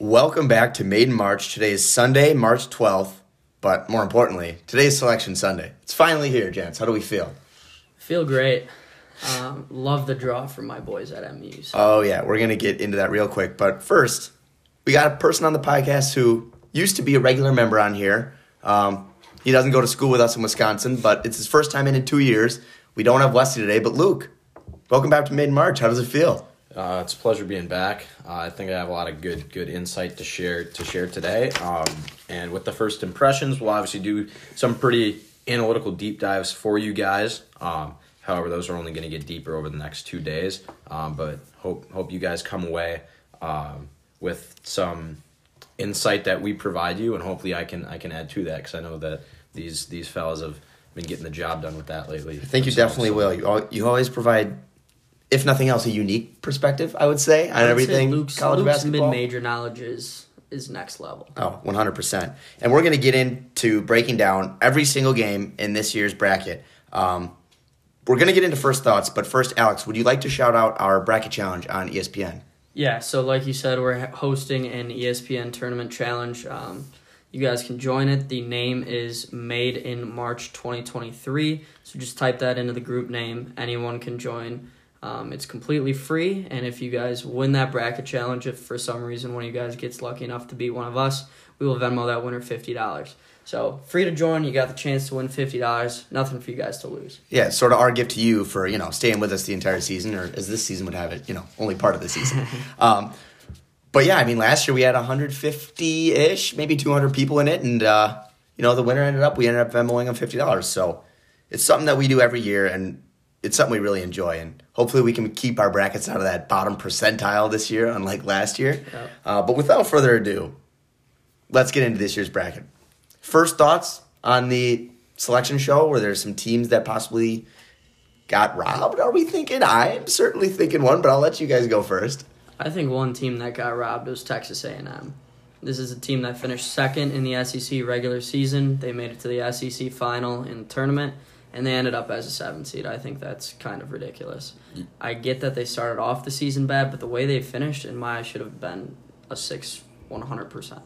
Welcome back to Made in March. Today is Sunday, March 12th, but more importantly, today is Selection Sunday. It's finally here, gents. How do we feel? Feel great. Um, love the draw from my boys at MU. So. Oh, yeah, we're going to get into that real quick. But first, we got a person on the podcast who used to be a regular member on here. Um, he doesn't go to school with us in Wisconsin, but it's his first time in in two years. We don't have Wesley today, but Luke, welcome back to Made in March. How does it feel? Uh, it's a pleasure being back. Uh, I think I have a lot of good good insight to share to share today. Um, and with the first impressions, we'll obviously do some pretty analytical deep dives for you guys. Um, however, those are only going to get deeper over the next two days. Um, but hope hope you guys come away um, with some insight that we provide you, and hopefully I can I can add to that because I know that these these fellas have been getting the job done with that lately. I think you definitely will. You, you always provide, if nothing else, a unique perspective, I would say, on I would say everything Luke's, college Luke's basketball. mid-major knowledge is is next level. Oh, 100%. And we're going to get into breaking down every single game in this year's bracket. Um, we're going to get into first thoughts, but first, Alex, would you like to shout out our bracket challenge on ESPN? Yeah, so like you said, we're hosting an ESPN tournament challenge. Um, you guys can join it. The name is Made in March 2023. So just type that into the group name. Anyone can join. Um, it's completely free, and if you guys win that bracket challenge, if for some reason one of you guys gets lucky enough to beat one of us, we will Venmo that winner fifty dollars. So free to join. You got the chance to win fifty dollars. Nothing for you guys to lose. Yeah, sort of our gift to you for, you know, staying with us the entire season, or as this season would have it, you know, only part of the season. um, but yeah, I mean, last year we had 150 ish, maybe 200 people in it, and, uh, you know, the winner ended up, we ended up Venmoing them $50. So it's something that we do every year, and it's something we really enjoy. And hopefully we can keep our brackets out of that bottom percentile this year, unlike last year. Yeah. Uh, but without further ado, let's get into this year's bracket. First thoughts on the selection show where there's some teams that possibly got robbed? Are we thinking? I'm certainly thinking one, but I'll let you guys go first. I think one team that got robbed was Texas A&M. This is a team that finished second in the SEC regular season. They made it to the SEC final in the tournament, and they ended up as a seven seed. I think that's kind of ridiculous. I get that they started off the season bad, but the way they finished, in my should have been a six, one hundred percent.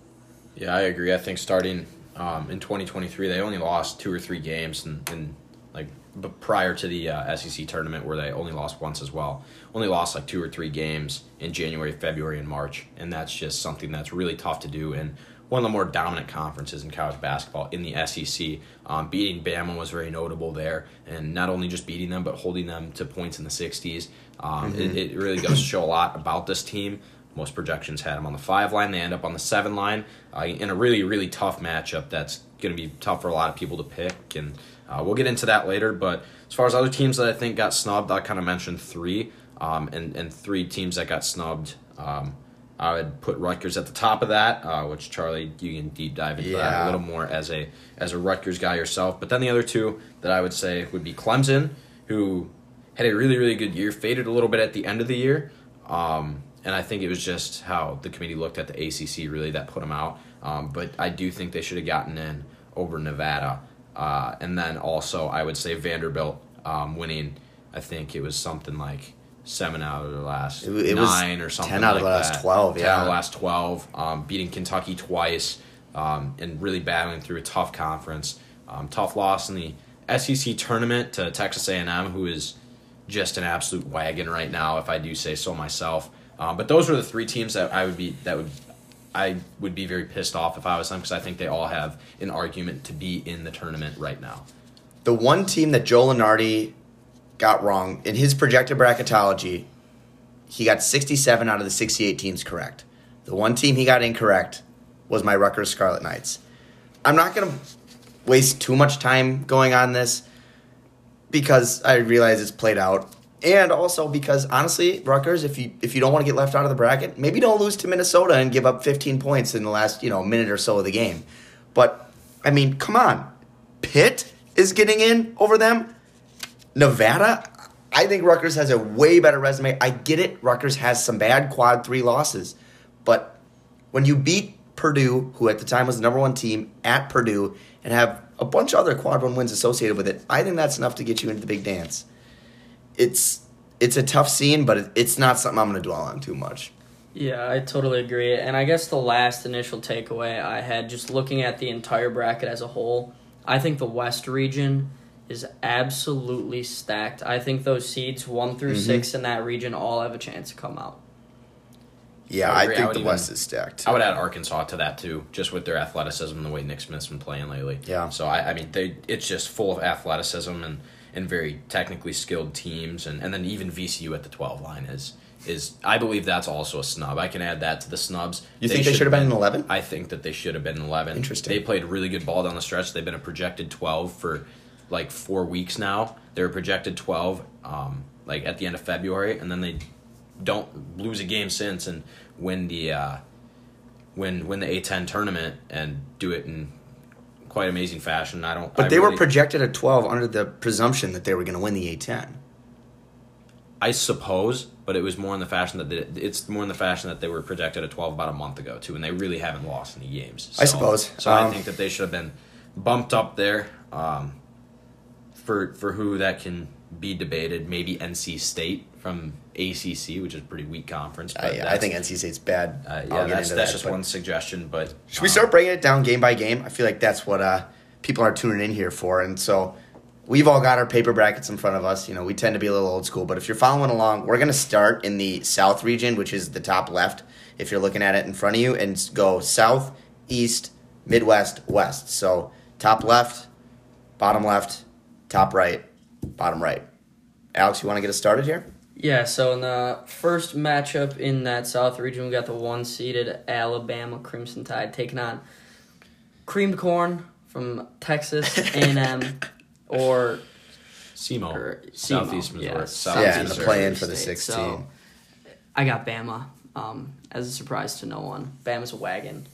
Yeah, I agree. I think starting um, in 2023, they only lost two or three games, and, and like but prior to the uh, SEC tournament, where they only lost once as well, only lost like two or three games in January, February, and March, and that's just something that's really tough to do. And one of the more dominant conferences in college basketball in the SEC. Um, beating Bama was very notable there, and not only just beating them, but holding them to points in the 60s. Um, it, it really does show a lot about this team. Most projections had them on the five line. They end up on the seven line uh, in a really, really tough matchup that's going to be tough for a lot of people to pick. And uh, we'll get into that later. But as far as other teams that I think got snubbed, I kind of mentioned three, um, and, and three teams that got snubbed. Um, I would put Rutgers at the top of that, uh, which Charlie, you can deep dive into that a little more as a as a Rutgers guy yourself. But then the other two that I would say would be Clemson, who had a really really good year, faded a little bit at the end of the year, um, and I think it was just how the committee looked at the ACC really that put them out. Um, but I do think they should have gotten in over Nevada, uh, and then also I would say Vanderbilt um, winning. I think it was something like seven out of the last It it was nine or something. 10 out of like the last that. 12, 10 yeah. out of the last twelve, um, beating Kentucky twice, um, and really battling through a tough conference. Um, tough loss in the SEC tournament to Texas A&M, who is just an absolute wagon right now, if I do say so myself. Um, but those are the three teams that I would be that would I would be very pissed off if I was them because I think they all have an argument to be in the tournament right now. The one team that Joe Lunardi got wrong in his projected bracketology, he got 67 out of the 68 teams correct. The one team he got incorrect was my Rutgers Scarlet Knights. I'm not going to waste too much time going on this because I realize it's played out. And also because honestly, Rutgers, if you if you don't want to get left out of the bracket, maybe don't lose to Minnesota and give up 15 points in the last, you know, minute or so of the game. But I mean, come on. Pitt is getting in over them. Nevada, I think Rutgers has a way better resume. I get it. Rutgers has some bad quad three losses. But when you beat Purdue, who at the time was the number one team at Purdue, and have a bunch of other quad one wins associated with it, I think that's enough to get you into the big dance. It's it's a tough scene, but it's not something I'm going to dwell on too much. Yeah, I totally agree. And I guess the last initial takeaway I had just looking at the entire bracket as a whole, I think the West region is absolutely stacked. I think those seeds 1 through Mhm. 6 in that region all have a chance to come out. Yeah, I I, agree. I think the even- West is stacked. I would add Arkansas to that too, just with their athleticism and the way Nick Smith's been playing lately. Yeah. So I, I mean, they it's just full of athleticism and, and very technically skilled teams, and, and then even VCU at the twelve line is is I believe that's also a snub. I can add that to the snubs. You think they should have been in 11? I think that they should have been in eleven. Interesting. They played really good ball down the stretch. They've been a projected twelve for like four weeks now. They were projected twelve, um, like at the end of February, and then they don't lose a game since and win the uh, win win the A10 tournament and do it in quite amazing fashion. I don't. But I they were projected at 12 under the presumption that they were going to win the A10. I suppose, but it was more in the fashion that they, it's more in the fashion that they were projected at twelve about a month ago too, and they really haven't lost any games. I suppose. So I Um, think that they should have been bumped up there. Um, for for who that can be debated, maybe NC State from ACC, which is a pretty weak conference. But I, I think NC State's bad. Uh, yeah, that's that's that, just one suggestion. But Should we um, start breaking it down game by game? I feel like that's what uh, people are tuning in here for. And so we've all got our paper brackets in front of us. You know, we tend to be a little old school, but if you're following along, we're going to start in the South region, which is the top left, if you're looking at it in front of you, and go South, East, Midwest, West. So top left, bottom left, top right, bottom right. Alex, you want to get us started here? Yeah, so in the first matchup in that South region, we got the one seeded Alabama Crimson Tide taking on Creamed Corn from Texas A&M or SEMO, or Southeast SEMO, Missouri, yeah, Southeast yeah, and the Missouri. play in for the 16. So, I got Bama um, as a surprise to no one. Bama's a wagon.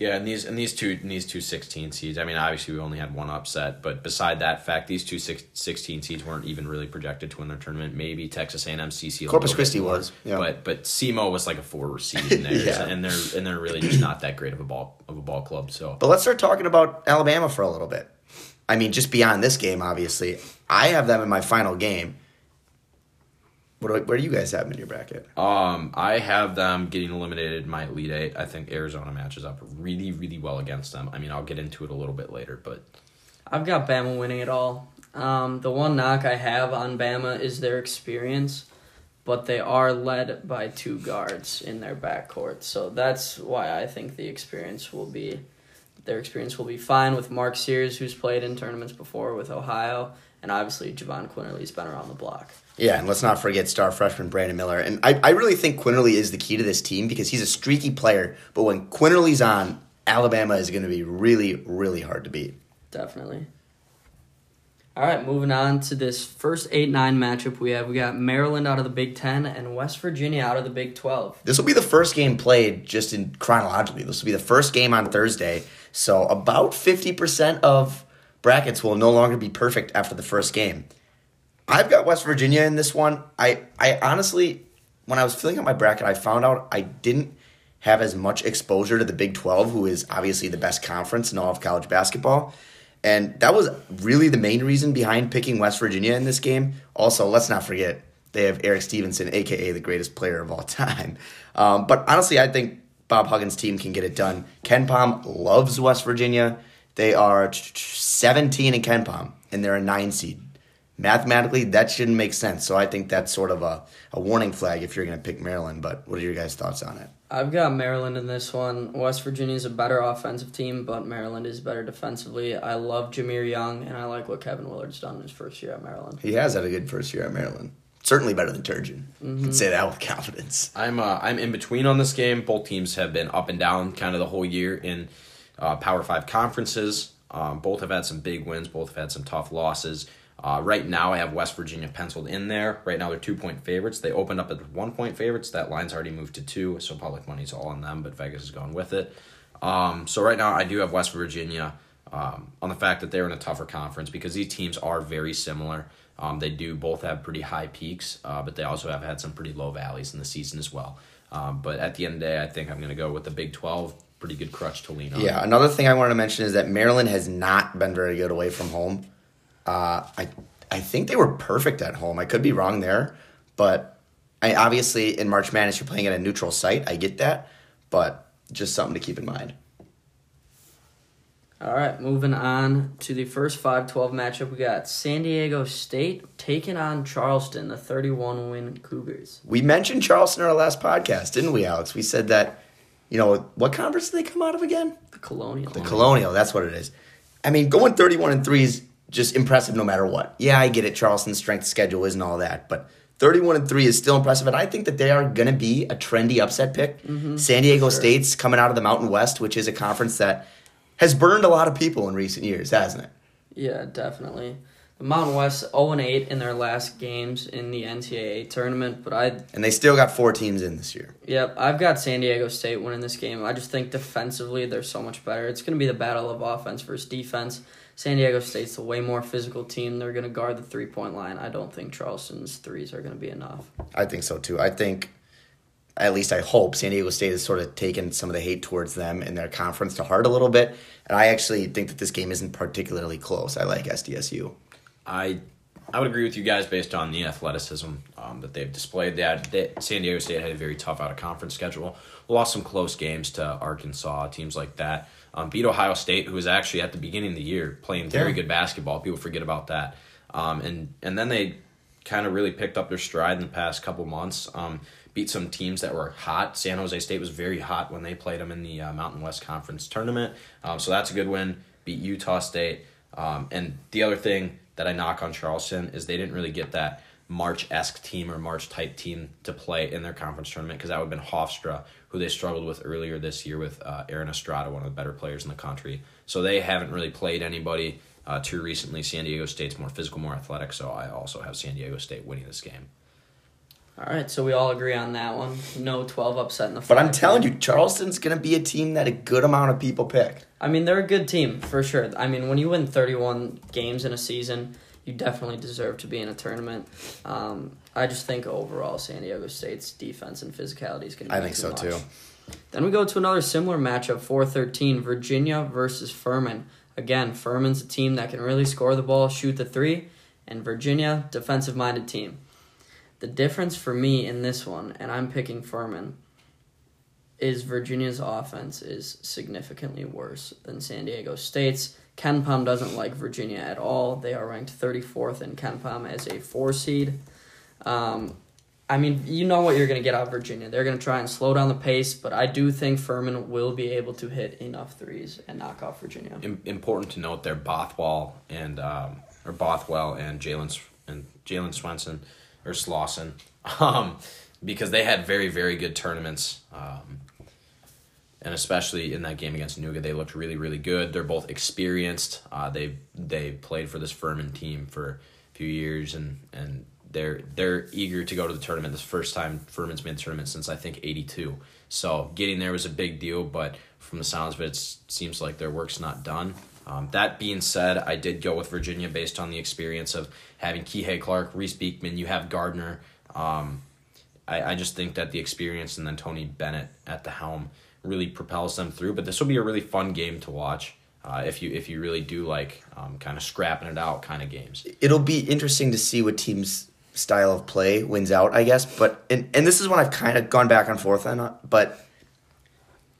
Yeah, and these and these two and these two 16 seeds. I mean, obviously we only had one upset, but beside that fact, these two six, 16 seeds weren't even really projected to win their tournament. Maybe Texas A&M, CC. Corpus Christi more, was, yeah. but but SEMO was like a four seed in there, Yeah. and they're and they're really just not that great of a ball of a ball club. So But let's start talking about Alabama for a little bit. I mean, just beyond this game, obviously, I have them in my final game. What do where do you guys have them in your bracket? Um, I have them getting eliminated in my Elite Eight. I think Arizona matches up really, really well against them. I mean, I'll get into it a little bit later, but I've got Bama winning it all. Um, the one knock I have on Bama is their experience, but they are led by two guards in their backcourt. So that's why I think the experience will be their experience will be fine with Mark Sears, who's played in tournaments before with Ohio, and obviously Jahvon Quinerly's been around the block. Yeah, and let's not forget star freshman Brandon Miller. And I, I really think Quinerly is the key to this team because he's a streaky player. But when Quinerly's on, Alabama is going to be really, really hard to beat. Definitely. All right, moving on to this first 8 9 matchup we have. We got Maryland out of the Big Ten and West Virginia out of the Big 12. This will be the first game played just in chronologically. This will be the first game on Thursday. So about 50% of brackets will no longer be perfect after the first game. I've got West Virginia in this one. I, I honestly, when I was filling out my bracket, I found out I didn't have as much exposure to the Big 12, who is obviously the best conference in all of college basketball. And that was really the main reason behind picking West Virginia in this game. Also, let's not forget, they have Erik Stevenson, aka the greatest player of all time. Um, but honestly, I think Bob Huggins' team can get it done. Ken Pom loves West Virginia. They are 17 in Ken Pom, and they're a nine seed. Mathematically, that shouldn't make sense. So I think that's sort of a, a warning flag if you're going to pick Maryland. But what are your guys' thoughts on it? I've got Maryland in this one. West Virginia is a better offensive team, but Maryland is better defensively. I love Jahmir Young, and I like what Kevin Willard's done in his first year at Maryland. He has had a good first year at Maryland. Certainly better than Turgeon. You can say that with confidence. I'm uh, I'm in between on this game. Both teams have been up and down kind of the whole year in uh, Power Five conferences. Um, both have had some big wins. Both have had some tough losses. Uh, right now, I have West Virginia penciled in there. Right now, they're two point favorites. They opened up at one point favorites. That line's already moved to two, so public money's all on them, but Vegas is going with it. Um, so right now, I do have West Virginia um, on the fact that they're in a tougher conference because these teams are very similar. Um, they do both have pretty high peaks, uh, but they also have had some pretty low valleys in the season as well. Um, but at the end of the day, I think I'm going to go with the Big 12. Pretty good crutch to lean on. Yeah, another thing I wanted to mention is that Maryland has not been very good away from home. Uh, I I think they were perfect at home. I could be wrong there, but I obviously in March Madness you're playing at a neutral site. I get that, but just something to keep in mind. All right, moving on to the first 5-12 matchup. We got San Diego State taking on Charleston, the 31 win Cougars. We mentioned Charleston in our last podcast, didn't we, Alex? We said that, you know, what conference did they come out of again? The Colonial. The Colonial, that's what it is. I mean, going 31 and 3 is just impressive no matter what. Yeah, I get it. Charleston's strength schedule isn't all that, but 31 and 3 is still impressive. And I think that they are going to be a trendy upset pick. Mm-hmm. San Diego Sure. State's coming out of the Mountain West, which is a conference that has burned a lot of people in recent years, hasn't it? Yeah, definitely. The Mountain West 0 and 8 in their last games in the NCAA tournament, but I And they still got four teams in this year. Yep, I've got San Diego State winning this game. I just think defensively they're so much better. It's going to be the battle of offense versus defense. San Diego State's a way more physical team. They're going to guard the three point line. I don't think Charleston's threes are going to be enough. I think so too. I think, at least I hope, San Diego State has sort of taken some of the hate towards them in their conference to heart a little bit. And I actually think that this game isn't particularly close. I like SDSU. I I would agree with you guys based on the athleticism um, that they've displayed. That, had, they, San Diego State had a very tough out of conference schedule. Lost some close games to Arkansas, teams like that. Um, beat Ohio State, who was actually at the beginning of the year playing very Yeah. good basketball. People forget about that. Um, and and then they kind of really picked up their stride in the past couple months. Um, beat some teams that were hot. San Jose State was very hot when they played them in the uh, Mountain West Conference tournament. Um, so that's a good win. Beat Utah State. Um, and the other thing that I knock on Charleston is they didn't really get that March esque team or March type team to play in their conference tournament because that would have been Hofstra, who they struggled with earlier this year with uh, Aaron Estrada, one of the better players in the country. So they haven't really played anybody uh, too recently. San Diego State's more physical, more athletic, so I also have San Diego State winning this game. All right, so we all agree on that one. No 12 upset in the But I'm five. telling you, Charleston's going to be a team that a good amount of people pick. I mean, they're a good team for sure. I mean, when you win 31 games in a season, you definitely deserve to be in a tournament. Um, I just think overall, San Diego State's defense and physicality is going to be I think too so much. too. Then we go to another similar matchup, 413, Virginia versus Furman. Again, Furman's a team that can really score the ball, shoot the three, and Virginia, defensive minded team. The difference for me in this one, and I'm picking Furman, is Virginia's offense is significantly worse than San Diego State's. Ken Pom doesn't like Virginia at all. They are ranked 34th in Ken Pom as a four seed. Um, I mean, you know what you're going to get out of Virginia. They're going to try and slow down the pace, but I do think Furman will be able to hit enough threes and knock off Virginia. Im- important to note there, Bothwell and um, or Bothwell and Jalen and Jalen Swenson or Slawson, um, because they had very very good tournaments, um, and especially in that game against Nuga, they looked really really good. They're both experienced. Uh, they they played for this Furman team for a few years, and and they're they're eager to go to the tournament. This first time Furman's made the tournament since I think '82. So getting there was a big deal, but from the sounds of it, it seems like their work's not done. Um, that being said, I did go with Virginia based on the experience of having Kihei Clark, Reece Beekman. You have Gardner. Um, I, I just think that the experience and then Tony Bennett at the helm really propels them through. But this will be a really fun game to watch uh, if you if you really do like um, kind of scrapping it out kind of games. It'll be interesting to see what team's style of play wins out, I guess. But and, and this is one I've kind of gone back and forth on, but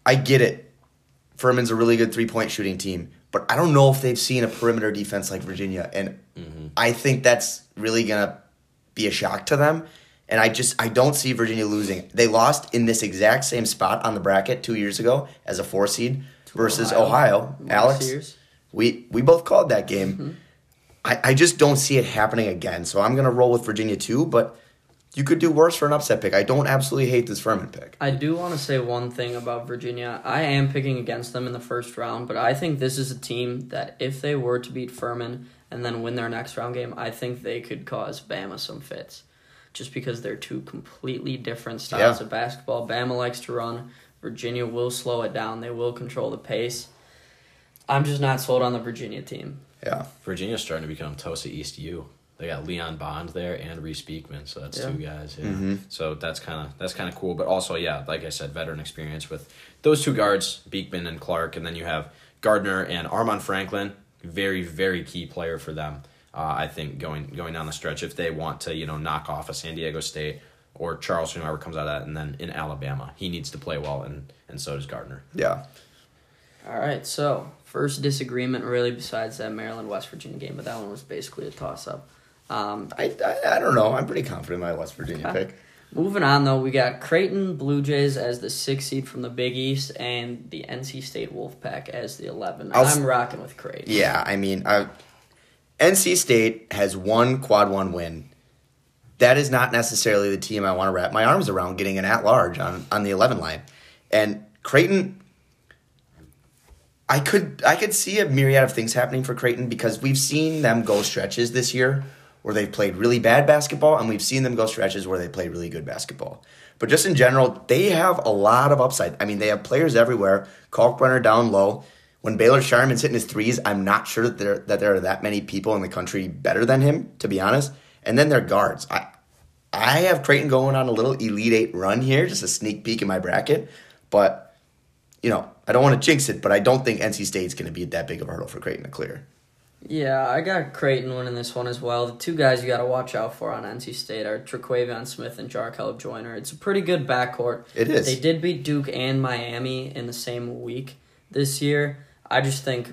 I get it. Furman's a really good three point shooting team, but I don't know if they've seen a perimeter defense like Virginia, and I think that's really gonna be a shock to them. And I just I don't see Virginia losing. They lost in this exact same spot on the bracket two years ago as a four seed versus Ohio. Last Alex, we we both called that game. Mm-hmm. I, I just don't see it happening again. So I'm gonna roll with Virginia too, but you could do worse for an upset pick. I don't absolutely hate this Furman pick. I do want to say one thing about Virginia. I am picking against them in the first round, but I think this is a team that if they were to beat Furman and then win their next round game, I think they could cause Bama some fits. Just because they're two completely different styles Yeah. of basketball. Bama likes to run. Virginia will slow it down. They will control the pace. I'm just not sold on the Virginia team. Yeah. Virginia's starting to become Tosa East U. They got Leon Bond there and Reece Beekman, so that's Yeah. two guys. Yeah. Mhm. So that's kind of that's kind of cool. But also, yeah, like I said, veteran experience with those two guards, Beekman and Clark, and then you have Gardner and Armaan Franklin. Very very key player for them. Uh, I think going going down the stretch if they want to you know knock off a San Diego State or Charleston, whoever comes out of that, and then in Alabama, he needs to play well, and and so does Gardner. Yeah. All right, so first disagreement really besides that Maryland West Virginia game, but that one was basically a toss up. Um, I, I, I don't know. I'm pretty confident in my West Virginia Okay. pick. moving on though, we got Creighton Blue Jays as the sixth seed from the Big East, and the NC State Wolfpack as the 11. I'll s- I'm rocking with Creighton. Yeah, I mean, I, NC State has one quad one win. That is not necessarily the team I want to wrap my arms around getting an at large on, on the 11 line. And Creighton, I could I could see a myriad of things happening for Creighton because we've seen them go stretches this year where they've played really bad basketball and we've seen them go stretches where they play really good basketball. But just in general, they have a lot of upside. I mean, they have players everywhere. Kalkbrenner down low. When Baylor Scheierman's hitting his threes, I'm not sure that there that there are that many people in the country better than him, to be honest. And then their guards. I I have Creighton going on a little Elite Eight run here, just a sneak peek in my bracket. But you know, I don't want to jinx it, but I don't think NC State's going to be that big of a hurdle for Creighton to clear. Yeah, I got Creighton winning this one as well. The two guys you got to watch out for on NC State are Terquavion Smith and Jarkel Joiner. It's a pretty good backcourt. It is. They did beat Duke and Miami in the same week this year. I just think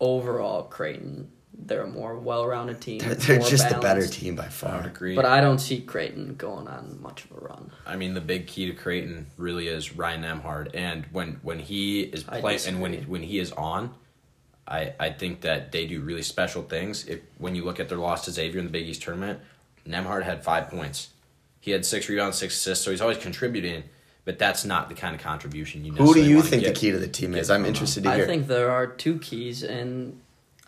overall Creighton they're a more well-rounded team. They're, they're more just a better team by I would far. agree. But I don't see Creighton going on much of a run. I mean, the big key to Creighton really is Ryan Nembhard, and when when he is playing and when when he is on, I I think that they do really special things. If when you look at their loss to Xavier in the Big East tournament, Nembhard had five points, he had six rebounds, six assists, so he's always contributing. But that's not the kind of contribution you. Who do you wanna think get. the key to the team is? I'm from, interested to I think there are two keys, and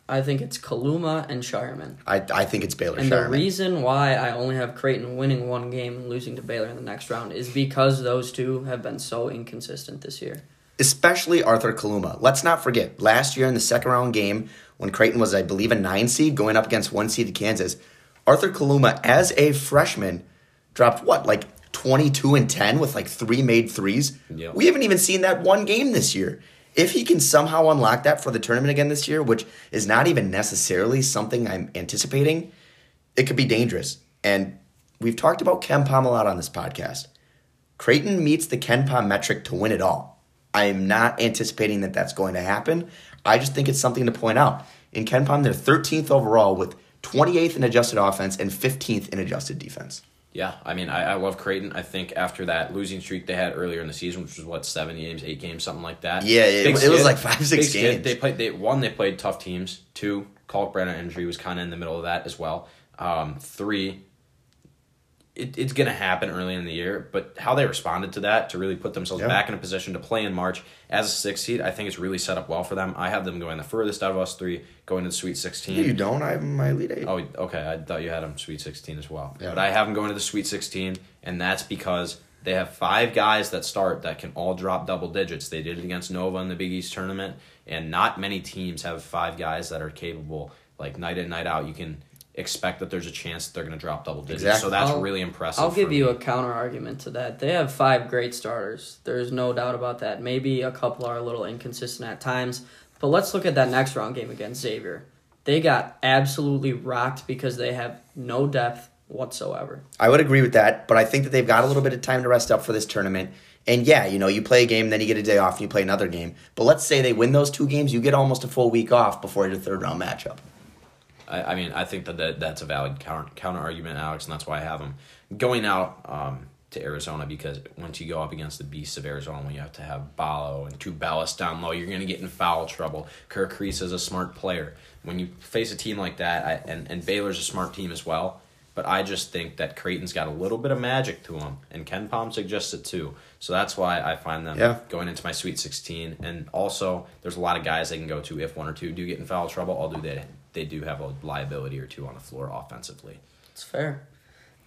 I think it's Kaluma and Scheierman. I, I think it's Baylor And the reason why I only have Creighton winning one game and losing to Baylor in the next round is because those two have been so inconsistent this year. especially Arthur Kaluma. Let's not forget, last year in the second round game, when Creighton was, I believe, a nine seed going up against one seeded Kansas, Arthur Kaluma, as a freshman, dropped what, like 22 and 10 with like three made threes? Yep. We haven't even seen that one game this year. If he can somehow unlock that for the tournament again this year, which is not even necessarily something I'm anticipating, it could be dangerous. And we've talked about Ken Pom a lot on this podcast. Creighton meets the Ken Pom metric to win it all. I am not anticipating that that's going to happen. I just think it's something to point out. In Ken Pom, they're 13th overall with 28th in adjusted offense and 15th in adjusted defense. Yeah, I mean, I, I love Creighton. I think after that losing streak they had earlier in the season, which was what seven games, eight games, something like that. Yeah, it- it was like five, six Big skid. games. They played. They one. They played tough teams. Two, Kalkbrenner injury was kind of in the middle of that as well. Um, three, it, it's going to happen early in the year, but how they responded to that to really put themselves Yeah. back in a position to play in March as a six seed, I think it's really set up well for them. I have them going the furthest out of us three, going to the Sweet Sixteen. You don't? I have my lead eight. Oh, okay. I thought you had them Sweet 16 as well. Yeah. But I have them going to the Sweet 16, and that's because they have five guys that start that can all drop double digits. They did it against Nova in the Big East tournament, and not many teams have five guys that are capable, like night in, night out. You can expect that there's a chance that they're going to drop double digits. Exactly. So that's I'll- really impressive. I'll give for you me. a counter argument to that. They have five great starters. There's no doubt about that. Maybe a couple are a little inconsistent at times, but let's look at that next round game against Xavier. They got absolutely rocked because they have no depth whatsoever. I would agree with that, but I think that they've got a little bit of time to rest up for this tournament. And yeah, you know, you play a game, then you get a day off, and you play another game. But let's say they win those two games, you get almost a full week off before your third round matchup. I, I mean, I think that, that that's a valid counter, counter argument, Alex, and that's why I have them going out um, to Arizona because once you go up against the beasts of Arizona, when you have to have Ballo and Tubelis down low, you're going to get in foul trouble. Kerr Kriisa is a smart player. When you face a team like that, I, and, and Baylor's a smart team as well, but I just think that Creighton's got a little bit of magic to them, and Ken Pom suggests it too. So that's why I find them Yeah. going into my Sweet 16. And also, there's a lot of guys they can go to if one or two do get in foul trouble, I'll do they, they do have a liability or two on the floor offensively. It's fair.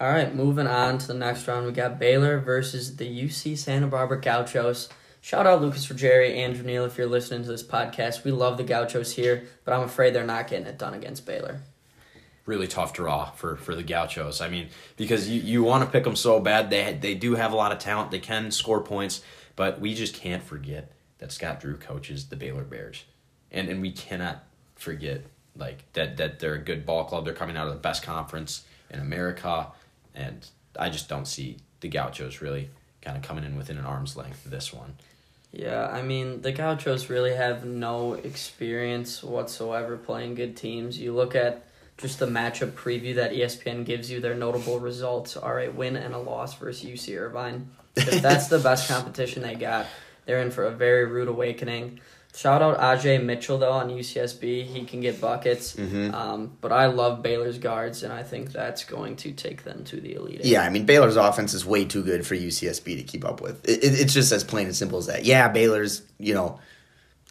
All right, moving on to the next round. We got Baylor versus the UC Santa Barbara Gauchos. Shout out Lucas Ruggieri, Andrew Neal, if you're listening to this podcast. We love the Gauchos here, but I'm afraid they're not getting it done against Baylor. Really tough draw for, for the Gauchos. I mean, because you, you want to pick them so bad. They they do have a lot of talent. They can score points, but we just can't forget that Scott Drew coaches the Baylor Bears, and and we cannot forget like that that they're a good ball club. They're coming out of the best conference in America, and I just don't see the Gauchos really kind of coming in within an arm's length of this one. Yeah, I mean, the Gauchos really have no experience whatsoever playing good teams. You look at just the matchup preview that ESPN gives you, their notable results are a win and a loss versus UC Irvine. If that's the best competition they got, they're in for a very rude awakening. Shout out Ajay Mitchell, though, on UCSB. He can get buckets. Mm-hmm. Um, but I love Baylor's guards, and I think that's going to take them to the Elite Eight. Yeah, I mean Baylor's offense is way too good for UCSB to keep up with. It, it, it's just as plain and simple as that. Yeah, Baylor's you know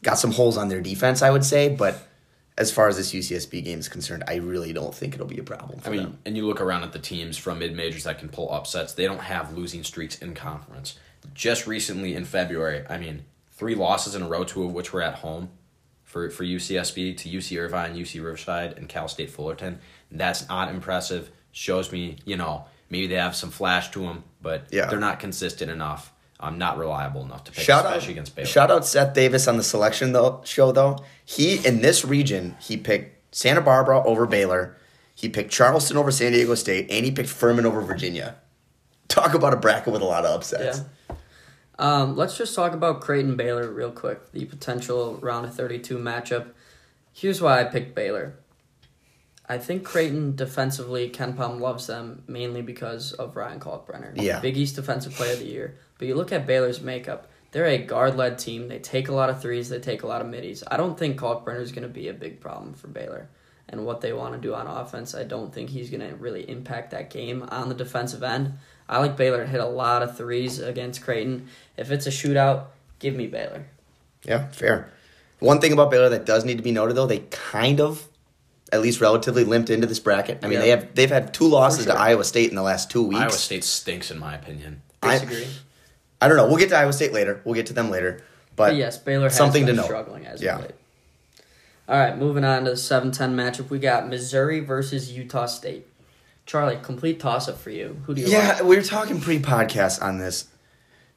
got some holes on their defense, I would say, but as far as this UCSB game is concerned, I really don't think it'll be a problem for I mean, them. and you look around at the teams from mid majors that can pull upsets, they don't have losing streaks in conference. Just recently in February, I mean, three losses in a row, two of which were at home for, for UCSB to UC Irvine, UC Riverside, and Cal State Fullerton. That's not impressive. Shows me, you know, maybe they have some flash to them, but Yeah. they're not consistent enough. I'm um, not reliable enough to pick, Shout out, especially against Baylor. shout out Seth Davis on the selection though show though. He in this region he picked Santa Barbara over Baylor, he picked Charleston over San Diego State, and he picked Furman over Virginia. Talk about a bracket with a lot of upsets. Yeah. Um, let's just talk about Creighton Baylor real quick. The potential round of 32 matchup. Here's why I picked Baylor. I think Creighton defensively, Ken Pom loves them mainly because of Ryan Kalkbrenner. Yeah. Big East Defensive Player of the Year. But you look at Baylor's makeup, they're a guard led team. They take a lot of threes, they take a lot of middies. I don't think Kalkbrenner is going to be a big problem for Baylor. And what they want to do on offense, I don't think he's going to really impact that game on the defensive end. I like Baylor to hit a lot of threes against Creighton. If it's a shootout, give me Baylor. Yeah, fair. One thing about Baylor that does need to be noted though, they kind of at least relatively limped into this bracket. I mean, Yeah. they have they've had two losses sure. to Iowa State in the last two weeks. Iowa State stinks, in my opinion. I- Disagree. I don't know. We'll get to Iowa State later. We'll get to them later. But But yes, Baylor has something been to note. struggling as Yeah. of late. All right, moving on to the 7-10 matchup. We got Missouri versus Utah State. Charlie, complete toss up for you. Who do you yeah, like? we were talking pre-podcast on this.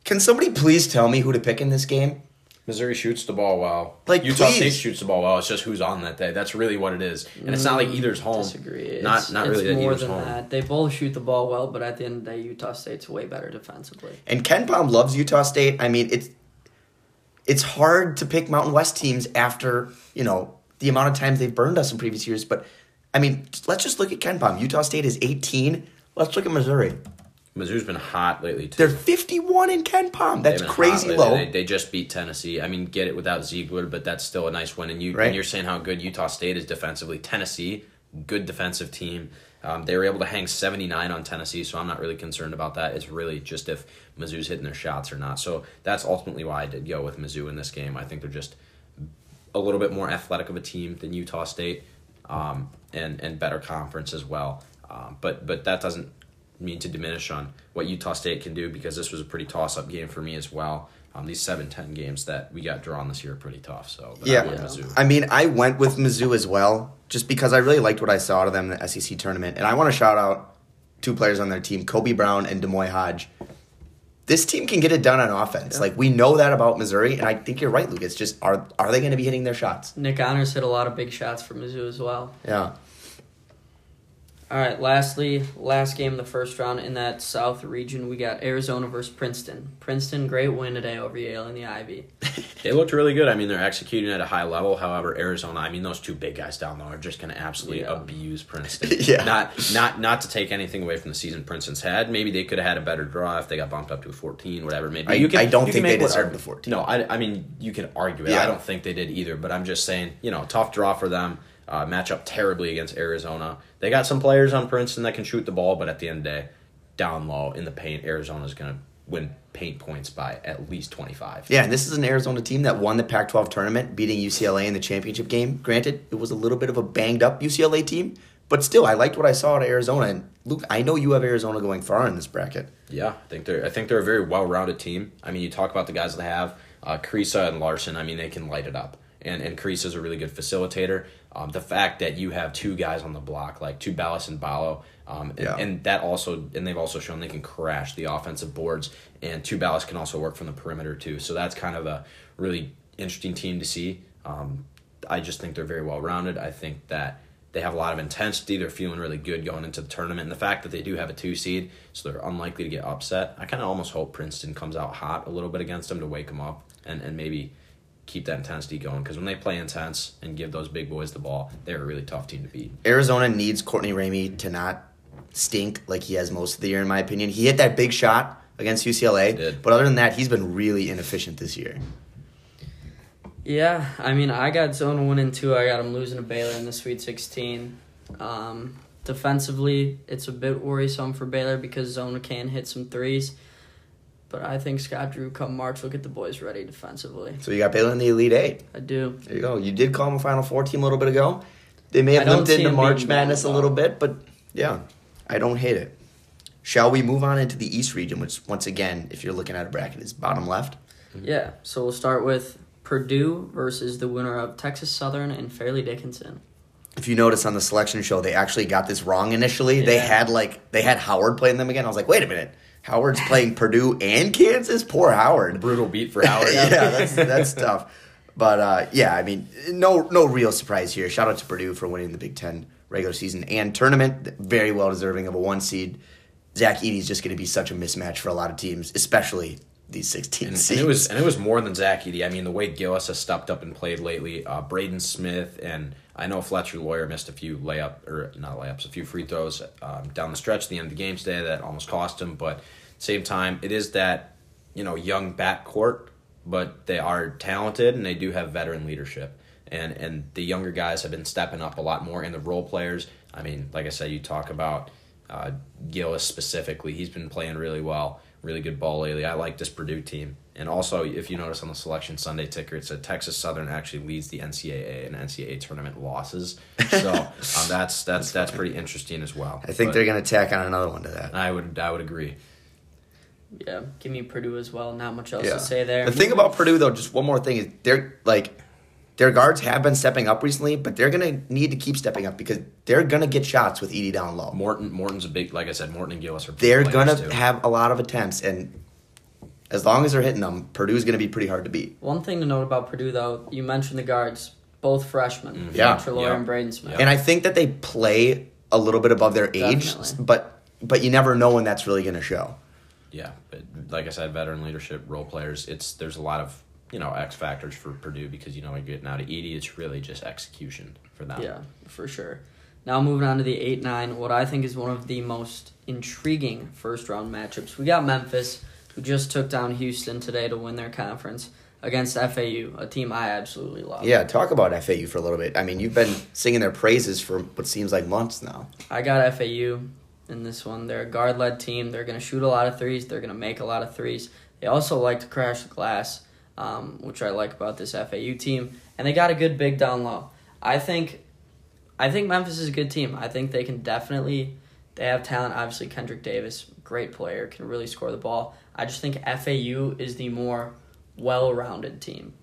Can somebody please tell me who to pick in this game? Missouri shoots the ball well. Like, Utah please. State shoots the ball well. It's just who's on that day. That's really what it is. And it's not like mm, either's home. Disagree. It's, Not not it's really that more either's than home. that. They both shoot the ball well, but at the end of the day, Utah State's way better defensively. And Ken Pom loves Utah State. I mean, it's it's hard to pick Mountain West teams after you know the amount of times they've burned us in previous years. But I mean, let's just look at Ken Pom. Utah State is 18. Let's look at Missouri. Mizzou's been hot lately too. They're 51 in Ken Pom. That's crazy low. They, they just beat Tennessee. I mean, get it without Zeigler, but that's still a nice win. And you Right. and you're saying how good Utah State is defensively. Tennessee, good defensive team. Um, they were able to hang 79 on Tennessee, so I'm not really concerned about that. It's really just if Mizzou's hitting their shots or not. So that's ultimately why I did go with Mizzou in this game. I think they're just a little bit more athletic of a team than Utah State, um, and and better conference as well. Um, but but that doesn't mean to diminish on what Utah State can do because this was a pretty toss up game for me as well. Um, these 7-10 games that we got drawn this year are pretty tough. So but I Yeah. Mizzou. I mean, I went with Mizzou as well, just because I really liked what I saw out of them in the SEC tournament. And I want to shout out two players on their team, Kobe Brown and D'Moi Hodge. This team can get it done on offense. Yeah. Like we know that about Missouri, and I think you're right, Lucas. Just are are they going to be hitting their shots? Nick Honors hit a lot of big shots for Mizzou as well. Yeah. All right, lastly, last game of the first round in that South region, we got Arizona versus Princeton. Princeton, great win today over Yale in the Ivy. They looked really good. I mean, they're executing at a high level. However, Arizona, I mean, those two big guys down there are just going to absolutely Yeah. abuse Princeton. Yeah. Not not not to take anything away from the season Princeton's had. Maybe they could have had a better draw if they got bumped up to a 14, whatever. Maybe I- you can, I don't you think they whatever- deserved the 14. No, I, I mean you can argue it. Yeah. I don't think they did either. But I'm just saying, you know, tough draw for them. Uh, match up terribly against Arizona. They got some players on Princeton that can shoot the ball, but at the end of the day, down low in the paint, Arizona's going to win paint points by at least 25. Yeah, and this is an Arizona team that won the Pac 12 tournament, beating UCLA in the championship game. Granted, it was a little bit of a banged up UCLA team, but still, I liked what I saw at Arizona. And Luke, I know you have Arizona going far in this bracket. Yeah, I think they're I think they're a very well rounded team. I mean, you talk about the guys they have, uh, Kriisa and Larsson. I mean, they can light it up, and and Kriisa's a really good facilitator. Um, the fact that you have two guys on the block like Tubelis and Ballo, um, and, Yeah. and that also and they've also shown they can crash the offensive boards, and Tubelis can also work from the perimeter too. So that's kind of a really interesting team to see. Um, I just think they're very well rounded. I think that they have a lot of intensity. They're feeling really good going into the tournament. And the fact that they do have a two seed, so they're unlikely to get upset. I kind of almost hope Princeton comes out hot a little bit against them to wake them up and, and maybe keep that intensity going. Because when they play intense and give those big boys the ball, they're a really tough team to beat. Arizona needs Courtney Ramey to not stink like he has most of the year, in my opinion. He hit that big shot against UCLA, but other than that, he's been really inefficient this year. Yeah, I mean, I got Zona and two. I got him losing to Baylor in the Sweet 16. Um, defensively, it's a bit worrisome for Baylor because Zona can hit some threes. But I think Scott Drew come March will get the boys ready defensively. So you got Baylor in the Elite Eight. I do. There you go. You did call them a Final Four team a little bit ago. They may have limped into March Madness a little bit, but yeah, I don't hate it. Shall we move on into the East region, which once again, if you're looking at a bracket, is bottom left? Mm-hmm. Yeah, so we'll start with Purdue versus the winner of Texas Southern and Fairleigh Dickinson. If you notice on the selection show, they actually got this wrong initially. They had like they had Howard playing them again. I was like, wait a minute, Howard's playing Purdue and Kansas. Poor Howard. Brutal beat for Howard. yeah, that's that's tough. But uh, yeah, I mean, no no real surprise here. Shout out to Purdue for winning the Big Ten regular season and tournament. Very well deserving of a one seed. Zach Edey's just going to be such a mismatch for a lot of teams, especially these sixteen And, seeds. and it was and it was more than Zach Edey. I mean, the way Gillis has stepped up and played lately, uh, Braden Smith and I know Fletcher Loyer missed a few layup or not layups, a few free throws um, down the stretch at the end of the game today that almost cost him. But same time, it is that you know young backcourt, but they are talented and they do have veteran leadership. And and the younger guys have been stepping up a lot more. And the role players, I mean, like I said, you talk about uh, Gillis specifically. He's been playing really well, really good ball lately. I like this Purdue team. And also, if you notice on the Selection Sunday ticker, it said Texas Southern actually leads the NCAA in NCAA tournament losses. So um, that's that's that's pretty interesting as well. I think But they're going to tack on another one to that. I would I would agree. Yeah, give me Purdue as well. Not much else Yeah. to say there. The thing about Purdue, though, just one more thing is they're like their guards have been stepping up recently, but they're gonna need to keep stepping up because they're gonna get shots with Edey down low. Morton Morton's a big like I said. Morton and Gillis are. They're gonna too. have a lot of attempts, and as long as they're hitting them, Purdue's gonna be pretty hard to beat. One thing to note about Purdue, though, you mentioned the guards, both freshmen, Mhm. Yeah. Fletcher Yeah. and Braden Smith. And I think that they play a little bit above their age, Definitely. but but you never know when that's really gonna show. Yeah, but like I said, veteran leadership, role players. It's there's a lot of you know X factors for Purdue because you know you're getting out of Edey. It's really just execution for them. Yeah, for sure. Now moving on to the eight nine, what I think is one of the most intriguing first round matchups. We got Memphis, who just took down Houston today to win their conference against FAU, a team I absolutely love. Yeah, talk about FAU for a little bit. I mean, you've been singing their praises for what seems like months now. I got FAU in this one. They're a guard led team. They're going to shoot a lot of threes. They're going to make a lot of threes. They also like to crash the glass, um, which I like about this FAU team. And they got a good big down low. I think, I think Memphis is a good team. I think they can definitely. They have talent. Obviously, Kendrick Davis, great player, can really score the ball. I just think FAU is the more well-rounded team.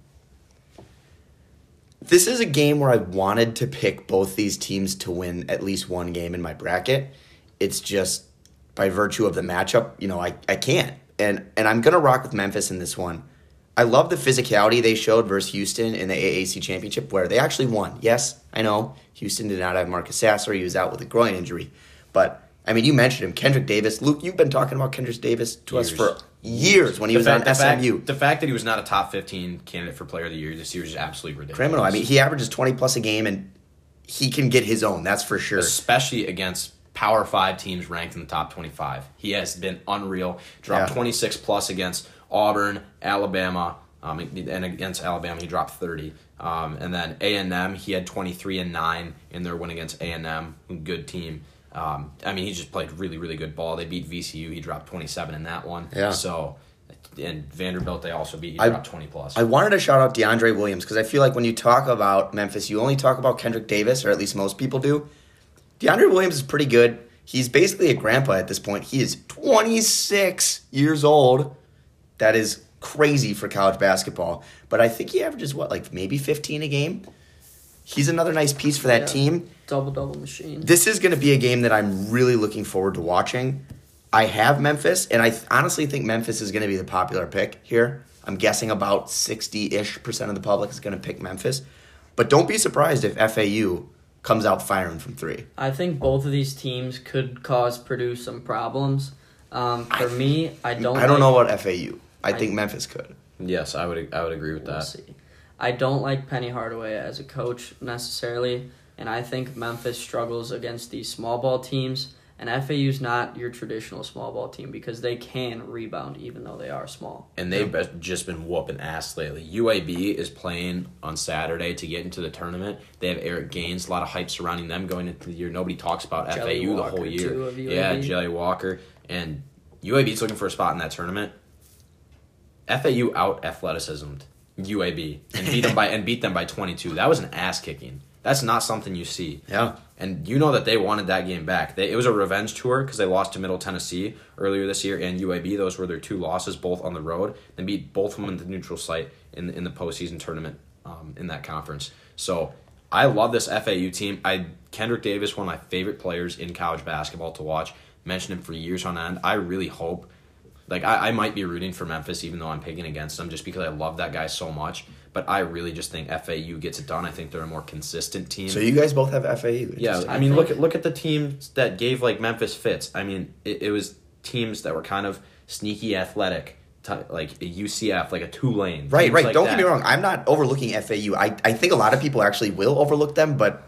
This is a game where I wanted to pick both these teams to win at least one game in my bracket. It's just by virtue of the matchup, you know, I, I can't. And and I'm gonna rock with Memphis in this one. I love the physicality they showed versus Houston in the AAC championship where they actually won. Yes, I know Houston did not have Marcus Sasser, he was out with a groin injury. But I mean you mentioned him, Kendrick Davis. Luke, you've been talking about Kendrick Davis to us for years when he was on the fact, SMU. the fact that he was not a top 15 candidate for player of the year this year is absolutely ridiculous. Criminal. I mean, he averages 20 plus a game and he can get his own, that's for sure. especially against Power Five teams ranked in the top 25. He has been unreal. Dropped Yeah. 26 plus against Auburn, Alabama, um, and against Alabama he dropped 30. Um, and then A and M he had 23 and nine in their win against A and M, good team. Um, I mean, he just played really, really good ball. They beat VCU. He dropped 27 in that one. Yeah. So, and Vanderbilt they also beat. He I- dropped 20 plus. I wanted to shout out DeAndre Williams because I feel like when you talk about Memphis, you only talk about Kendrick Davis, or at least most people do. DeAndre Williams is pretty good. He's basically a grandpa at this point. He is 26 years old. That is crazy for college basketball. But I think he averages what, like maybe 15 a game? He's another nice piece for that Yeah. team. Double double machine. This is going to be a game that I'm really looking forward to watching. I have Memphis, and I th- honestly think Memphis is going to be the popular pick here. I'm guessing about 60 ish percent of the public is going to pick Memphis. But don't be surprised if FAU comes out firing from three. I think both of these teams could cause Purdue some problems. Um, for I- me, I don't. I don't like- know about FAU. I, I- think Memphis could. Yes, I would I would agree with We'll that. see. I don't like Penny Hardaway as a coach necessarily, and I think Memphis struggles against these small ball teams. And FAU's not your traditional small ball team because they can rebound even though they are small. And they've be- just been whooping ass lately. UAB is playing on Saturday to get into the tournament. They have Eric Gaines, a lot of hype surrounding them going into the year. Nobody talks about Jelly FAU Walker, the whole year. too, of Yeah, UAB. Jelly Walker. And UAB's looking for a spot in that tournament. FAU out athleticismed UAB and beat them by and beat them by 22. That was an ass kicking. That's not something you see. Yeah. And you know that they wanted that game back. They, it was a revenge tour because they lost to Middle Tennessee earlier this year and UAB. Those were their two losses, both on the road. They beat both of them in the neutral site in in the postseason tournament um, in that conference. So I love this FAU team. I Kendrick Davis, one of my favorite players in college basketball to watch. Mentioned him for years on end. I really hope, like I, I might be rooting for Memphis even though I'm picking against them just because I love that guy so much. But I really just think FAU gets it done. I think they're a more consistent team. So you guys both have FAU. Yeah, I mean, look at look at the teams that gave like Memphis fits. I mean, it, it was teams that were kind of sneaky athletic, like a UCF, like a Tulane. Right, right. like Don't that. get me wrong. I'm not overlooking FAU. I, I think a lot of people actually will overlook them, but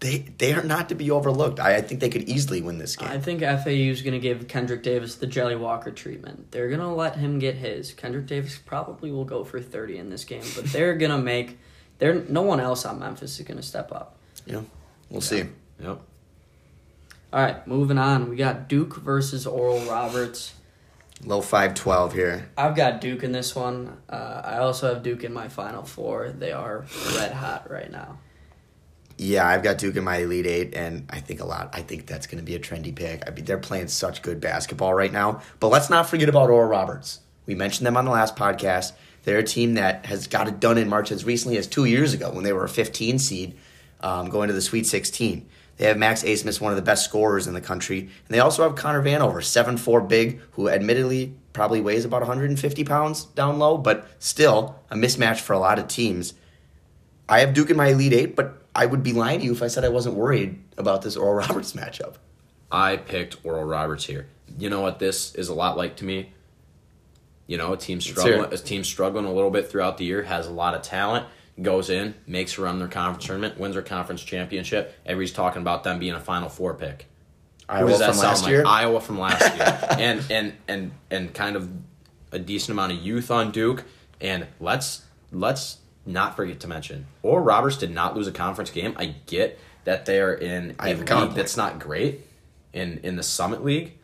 they they are not to be overlooked. I, I think they could easily win this game. I think FAU is going to give Kendrick Davis the Jelly Walker treatment. They're going to let him get his. Kendrick Davis probably will go for 30 in this game, but they're going to make they're no one else on Memphis is going to step up. you know, we'll see. Yep. All right, moving on. We got Duke versus Oral Roberts. Low five twelve here. I've got Duke in this one. Uh, I also have Duke in my final four. They are red hot right now. Yeah, I've got Duke in my Elite Eight, and I think a lot. I think that's going to be a trendy pick. I mean, they're playing such good basketball right now. But let's not forget about Oral Roberts. We mentioned them on the last podcast. They're a team that has got it done in March as recently as two years ago when they were a 15 seed um, going to the Sweet 16. They have Max Abmas, one of the best scorers in the country. And they also have Connor Vanover, 7'4 big, who admittedly probably weighs about 150 pounds down low, but still a mismatch for a lot of teams. I have Duke in my Elite Eight, but I would be lying to you if I said I wasn't worried about this Oral Roberts matchup. I picked Oral Roberts here. You know what this is a lot like to me? You know, a team struggling, a team struggling a little bit throughout the year, has a lot of talent, goes in, makes a run their conference tournament, wins their conference championship. Everybody's talking about them being a Final Four pick. Iowa from last like? year. Iowa from last year, and and and and kind of a decent amount of youth on Duke. And let's let's not forget to mention, Or Roberts did not lose a conference game. I get that they're in a league that's not great in in the Summit League,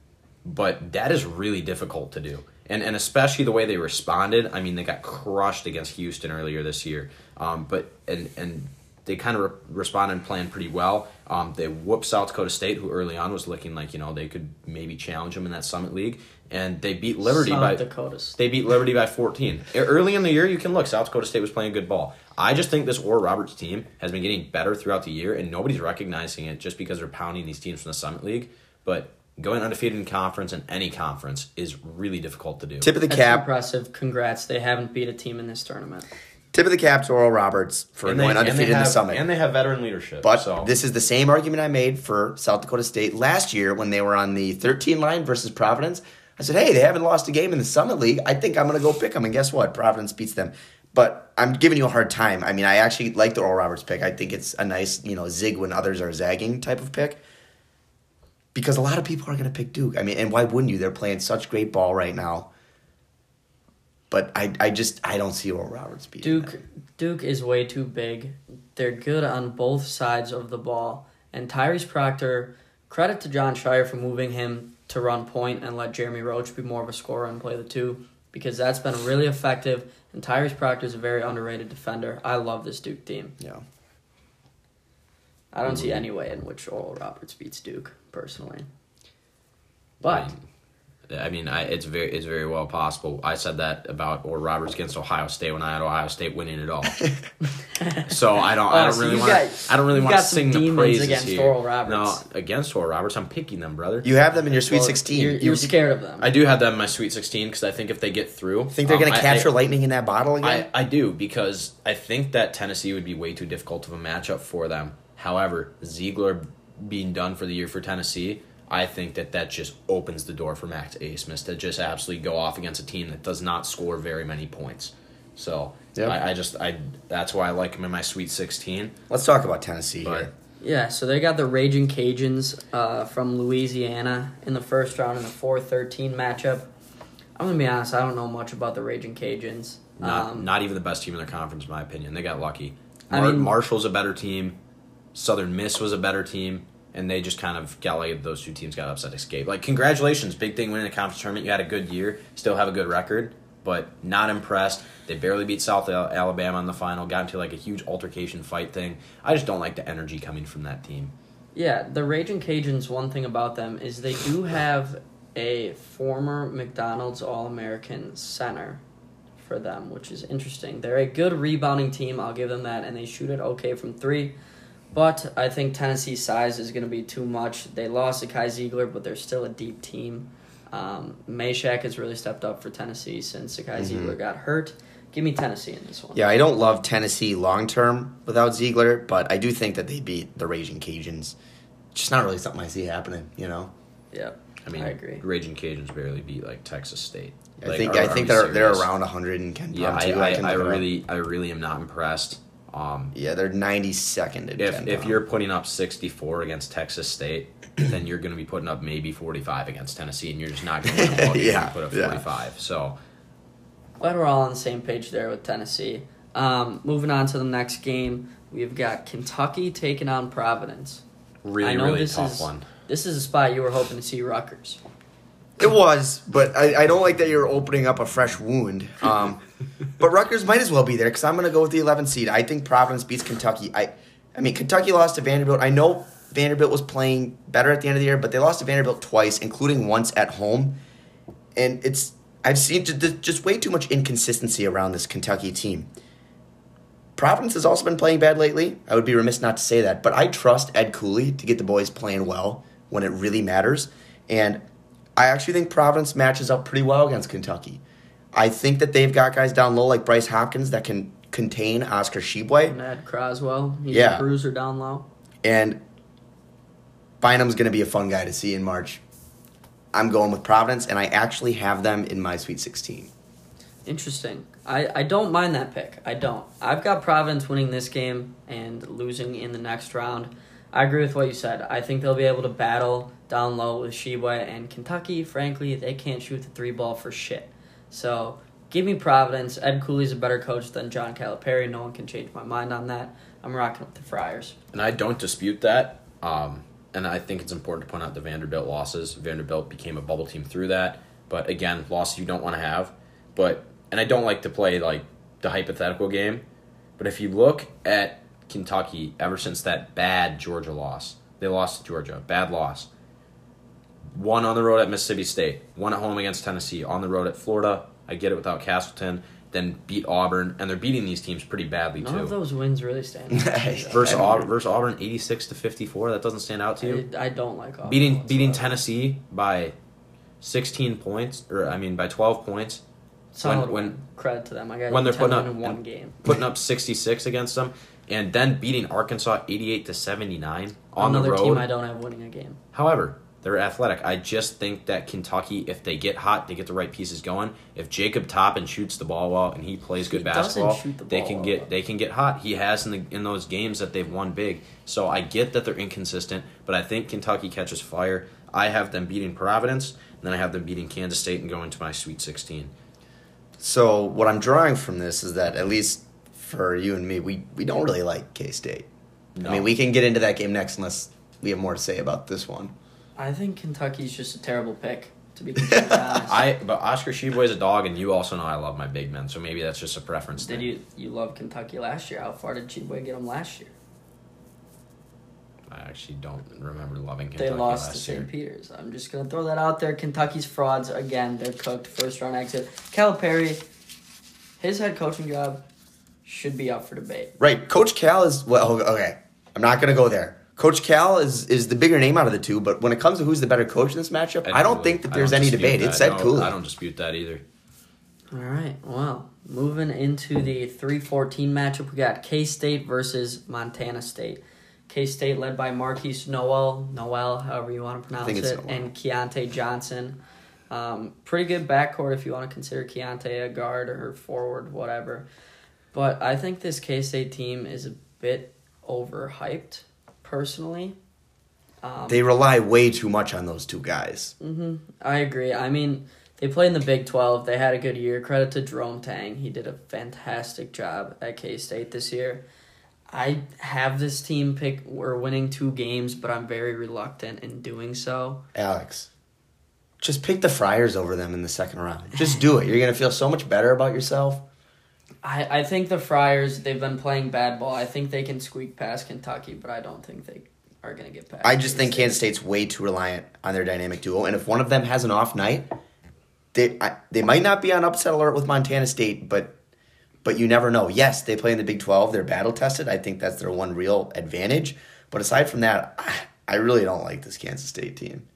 but that is really difficult to do. And and especially the way they responded. I mean, they got crushed against Houston earlier this year. Um, but and and they kind of re- responded and playing pretty well. Um, they whooped South Dakota State, who early on was looking like you know they could maybe challenge them in that Summit League, and they beat Liberty South by Dakota State. they beat Liberty by 14. E- Early in the year, you can look. South Dakota State was playing good ball. I just think this Oral Roberts team has been getting better throughout the year, and nobody's recognizing it just because they're pounding these teams from the Summit League. But going undefeated in conference and any conference is really difficult to do. Tip of the That's cap. impressive. Congrats. They haven't beat a team in this tournament. Tip of the cap to Oral Roberts for and they, going and they undefeated in the Summit. and they have veteran leadership. But so. this is the same argument I made for South Dakota State last year when they were on the 13 line versus Providence. I said, hey, they haven't lost a game in the Summit League. I think I'm going to go pick them. And guess what? Providence beats them. But I'm giving you a hard time. I mean, I actually like the Oral Roberts pick. I think it's a nice, you know, zig when others are zagging type of pick. Because a lot of people are going to pick Duke. I mean, and why wouldn't you? They're playing such great ball right now. But I, I just, I don't see Oral Roberts beating Duke them. Duke is way too big. They're good on both sides of the ball. And Tyrese Proctor, credit to Jon Scheyer for moving him to run point and let Jeremy Roach be more of a scorer and play the two because that's been really effective. And Tyrese Proctor is a very underrated defender. I love this Duke team. Yeah. I don't see mm-hmm. any way in which Oral Roberts beats Duke personally. But I mean, I, it's very it's very well possible. I said that about or Roberts against Ohio State when I had Ohio State winning it all. so I don't I Oh, don't so really want got- I don't really want to sing the demons praises against here. Oral Roberts. No, against Oral Roberts, I'm picking them, brother. You have them in your Sweet well, 16. You're, You- you're scared of them. I do have them in my Sweet 16 because I think if they get through, Think they're um, going to capture I, lightning in that bottle again? I, I do because I think that Tennessee would be way too difficult of a matchup for them However, Zeigler being done for the year for Tennessee, I think that that just opens the door for Max Abmas to just absolutely go off against a team that does not score very many points. So Yep. I, I just I that's why I like him in my Sweet 16. Let's talk about Tennessee But here. Yeah, so they got the Raging Cajuns uh, from Louisiana in the first round in the 4-13 matchup. I'm gonna be honest, I don't know much about the Raging Cajuns. not Um, not even the best team in their conference, in my opinion. They got lucky. I mean- Marshall's a better team. Southern Miss was a better team, and they just kind of got like those two teams got upset escape. Like congratulations, big thing winning the conference tournament. You had a good year, still have a good record, but not impressed. They barely beat South Alabama in the final. Got into like a huge altercation fight thing. I just don't like the energy coming from that team. Yeah, the Raging Cajuns, one thing about them is they do have a former McDonald's All American center for them, which is interesting. They're a good rebounding team, I'll give them that, and they shoot it okay from three. But I think Tennessee's size is going to be too much. They lost to Kai Zeigler, but they're still a deep team. Um, Mashack has really stepped up for Tennessee since Kai Zeigler got hurt. Give me Tennessee in this one. Yeah, I don't love Tennessee long term without Zeigler, but I do think that they beat the Raging Cajuns. Just not really something I see happening, you know. Yeah, I mean, I agree. Raging Cajuns barely beat like Texas State. I Like, think I think they're they're serious? around 100 in Ken Yeah, Pom, I, too. I, I look it up. really I really am not impressed. Um, yeah, they're 92nd in if if you're putting up 64 against Texas State, then you're going to be putting up maybe 45 against Tennessee, and you're just not going to win a ball game Yeah, and put up yeah. 45. So Glad we're all on the same page there with Tennessee. Um, moving on to the next game, we've got Kentucky taking on Providence. really I know really this tough is one. this is a spot you were hoping to see Rutgers. It was, but I, I don't like that you're opening up a fresh wound. Um, but Rutgers might as well be there because I'm going to go with the 11th seed. I think Providence beats Kentucky. I, I mean, Kentucky lost to Vanderbilt. I know Vanderbilt was playing better at the end of the year, but they lost to Vanderbilt twice, including once at home. And it's I've seen just way too much inconsistency around this Kentucky team. Providence has also been playing bad lately. I would be remiss not to say that, but I trust Ed Cooley to get the boys playing well when it really matters. And I actually think Providence matches up pretty well against Kentucky. I think that they've got guys down low like Bryce Hopkins that can contain Oscar Tshiebwe, Ned Croswell, he's Yeah. a cruiser down low. and Bynum's going to be a fun guy to see in March. I'm going with Providence, and I actually have them in my Sweet 16. Interesting. I, I don't mind that pick. I don't. I've got Providence winning this game and losing in the next round. I agree with what you said. I think they'll be able to battle down low with Tshiebwe and Kentucky. Frankly, they can't shoot the three ball for shit. So give me Providence. Ed Cooley's a better coach than John Calipari. No one can change my mind on that. I'm rocking with the Friars. And I don't dispute that. Um, and I think it's important to point out the Vanderbilt losses. Vanderbilt became a bubble team through that. But again, losses you don't want to have. But and I don't like to play like the hypothetical game. But if you look at Kentucky ever since that bad Georgia loss, they lost to Georgia, bad loss. One on the road at Mississippi State, one at home against Tennessee, on the road at Florida. I get it without Castleton. Then beat Auburn, and they're beating these teams pretty badly None too. of those wins really stand out. to me, though. Versus Auburn, versus Auburn, eighty-six to fifty-four. That doesn't stand out to you. I, I don't like Auburn beating beating. Tennessee by sixteen points, or I mean by twelve points, Solid when- win. credit to them. I got when they're putting up- in one game. putting up sixty-six against them, and then beating Arkansas eighty-eight to seventy-nine on Another the road. team I don't have winning a game. However, they're athletic. I just think that Kentucky, if they get hot, they get the right pieces going. If Jacob Toppin shoots the ball well and he plays good He basketball, the they can well, get though. they can get hot. He has in the in those games that they've won big. So I get that they're inconsistent, but I think Kentucky catches fire. I have them beating Providence, and then I have them beating Kansas State and going to my Sweet Sixteen. So what I'm drawing from this is that at least for you and me, we, we don't really like K State. No. I mean, we can get into that game next unless we have more to say about this one. I think Kentucky's just a terrible pick, to be completely honest. I but Oscar Tshiebwe's a dog, and you also know I love my big men, so maybe that's just a preference Did thing. you you love Kentucky last year? How far did Tshiebwe get them last year? I actually don't remember loving Kentucky they lost last to. St. Peter's. I'm just gonna throw that out there. Kentucky's frauds again. They're cooked. First round exit. Calipari, his head coaching job should be up for debate. Right. Coach Cal is well. Okay, I'm not gonna go there. Coach Cal is is the bigger name out of the two, but when it comes to who's the better coach in this matchup, I, don't Cooley. think that there's any debate. that. It's Ed No, Cooley. I don't dispute that either. All right. Well, moving into the 3-14 matchup, we got K State versus Montana State. K State led by Markquis Nowell, Nowell, however you want to pronounce it, Nowell. and Keontae Johnson. Um, pretty good backcourt if you want to consider Keontae a guard or forward, whatever. But I think this K State team is a bit overhyped, personally. Um, They rely way too much on those two guys. hmm I agree. I mean, they played in the Big 12. They had a good year. Credit to Jerome Tang. He did a fantastic job at K State this year. I have this team pick. We're winning two games, but I'm very reluctant in doing so. Alex, just pick the Friars over them in the second round. Just do it. You're gonna feel so much better about yourself. I, I think the Friars, they've been playing bad ball. I think they can squeak past Kentucky, but I don't think they are going to get past. I just think. Kansas State's way too reliant on their dynamic duo, and if one of them has an off night, they I, they might not be on upset alert with Montana State, but but you never know. Yes, they play in the Big Twelve. They're battle tested. I think that's their one real advantage. But aside from that, I, I really don't like this Kansas State team.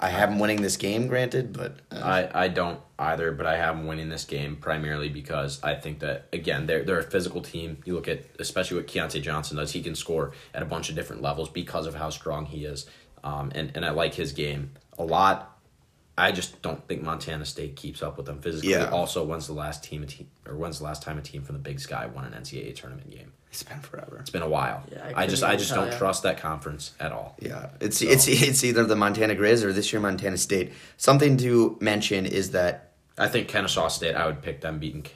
I have them winning this game, granted, but uh, I, I don't either, but I have them winning this game primarily because I think that again they're they're a physical team. You look at especially what Keontae Johnson does; he can score at a bunch of different levels because of how strong he is, um, and and I like his game a lot. I just don't think Montana State keeps up with them physically. Yeah. Also, when's the last team a team or when's the last time a team from the Big Sky won an NCAA tournament game? It's been forever. It's been a while. Yeah, I I, just I just don't ya. trust that conference at all. Yeah, it's it's it's either the Montana Grizz or this year Montana State. Something to mention is that I think Kennesaw State. I would pick them beating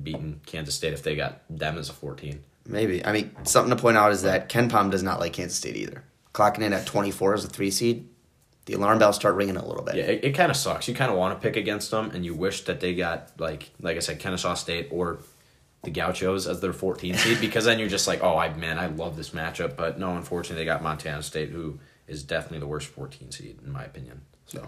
beating Kansas State if they got them as a fourteen. maybe I mean something to point out is that Ken Pom does not like Kansas State either. Clocking in at twenty four as a three seed, the alarm bells start ringing a little bit. Yeah, it, it kind of sucks. You kind of want to pick against them, and you wish that they got like like I said, Kennesaw State or the Gauchos as their 14 seed because then you're just like, oh, I man, I love this matchup. But no, unfortunately, they got Montana State, who is definitely the worst 14 seed in my opinion. So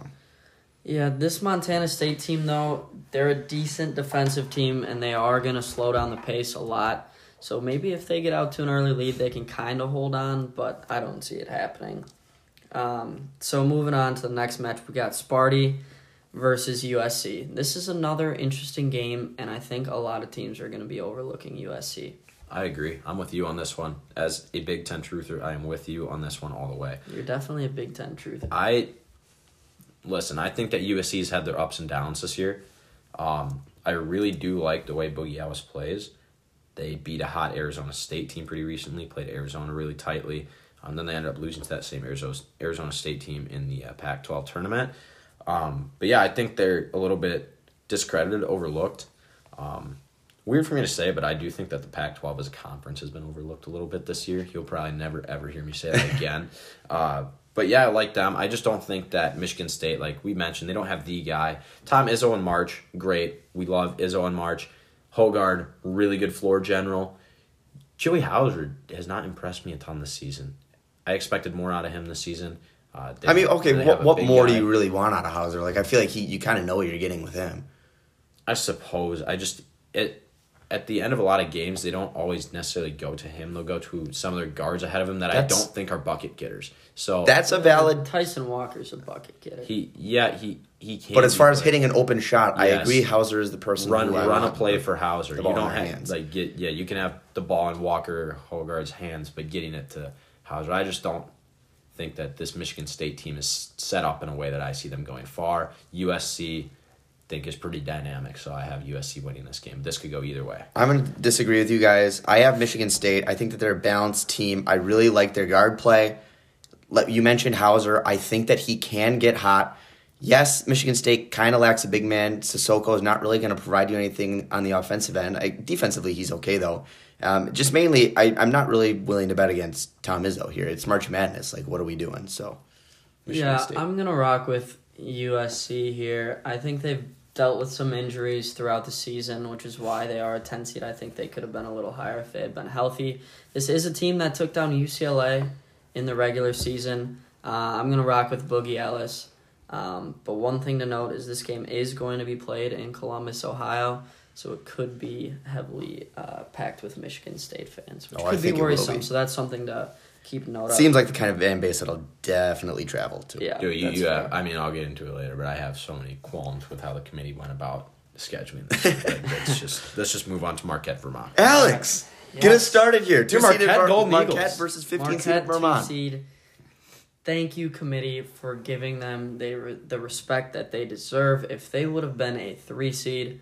Yeah, this Montana State team, though, they're a decent defensive team, and they are going to slow down the pace a lot. So maybe if they get out to an early lead, they can kind of hold on, but I don't see it happening. Um, so moving on to the next match, we got Sparty versus USC. This is another interesting game, and I think a lot of teams are going to be overlooking USC. I agree. I'm with you on this one. As a Big Ten truther, I am with you on this one all the way. You're definitely a Big Ten truther. I listen. I think that USC's had their ups and downs this year. Um, I really do like the way Boogie Ellis plays. They beat a hot Arizona State team pretty recently. Played Arizona really tightly. Um, then they ended up losing to that same Arizona Arizona State team in the uh, Pac-12 tournament. Um, but yeah, I think they're a little bit discredited, overlooked. Um, weird for me to say, but I do think that the Pac-12 as a conference has been overlooked a little bit this year. You'll probably never ever hear me say that again. uh, but yeah, I like them. I just don't think that Michigan State, like we mentioned, they don't have the guy. Tom Izzo and March, great. We love Izzo and March. Hoggard, really good floor general. Joey Hauser has not impressed me a ton this season. I expected more out of him this season. Uh, I mean, okay, they what what big more do you really want out of Hauser? Like I feel like he you kind of know what you're getting with him. I suppose. I just it at the end of a lot of games they don't always necessarily go to him. They'll go to some of their guards ahead of him that That's- I don't think are bucket getters. So That's a valid. Tyson Walker's a bucket getter. he yeah he he can. But as far as hitting an open shot, I agree. Hauser is the person. run who run a play for Hauser. the You ball in don't our have hands. like get yeah you can have the ball in Walker Hoggard's hands, but getting it to Hauser, I just don't think that this Michigan State team is set up in a way that I see them going far. USC think is pretty dynamic, so I have USC winning this game. This could go either way. I'm going to disagree with you guys. I have Michigan State. I think that they're a balanced team. I really like their guard play. You mentioned Hauser. I think that he can get hot. Yes, Michigan State kind of lacks a big man. Sissoko is not really going to provide you anything on the offensive end. I, defensively, he's okay, though. Um, just mainly, I, I'm not really willing to bet against Tom Izzo here. It's March Madness. Like, what are we doing? So, Michigan yeah, State. I'm gonna rock with USC here. I think they've dealt with some injuries throughout the season, which is why they are a 10 seed. I think they could have been a little higher if they had been healthy. This is a team that took down UCLA in the regular season. Uh, I'm gonna rock with Boogie Ellis. Um, but one thing to note is this game is going to be played in Columbus, Ohio, so it could be heavily uh, packed with Michigan State fans, which Oh, I could be think worrisome. be. So that's something to keep note of. Seems like the kind of fan base that'll definitely travel to. yeah, Dude, you, that's you have, I mean, I'll get into it later, but I have so many qualms with how the committee went about scheduling this. Like, let's just let's just move on to Marquette, Vermont. Alex! Get us started here. Two Your Marquette Mar- Golden Marquette Eagles. versus 15 Marquette seeded Vermont. Thank you, committee, for giving them they the respect that they deserve. If they would have been a three seed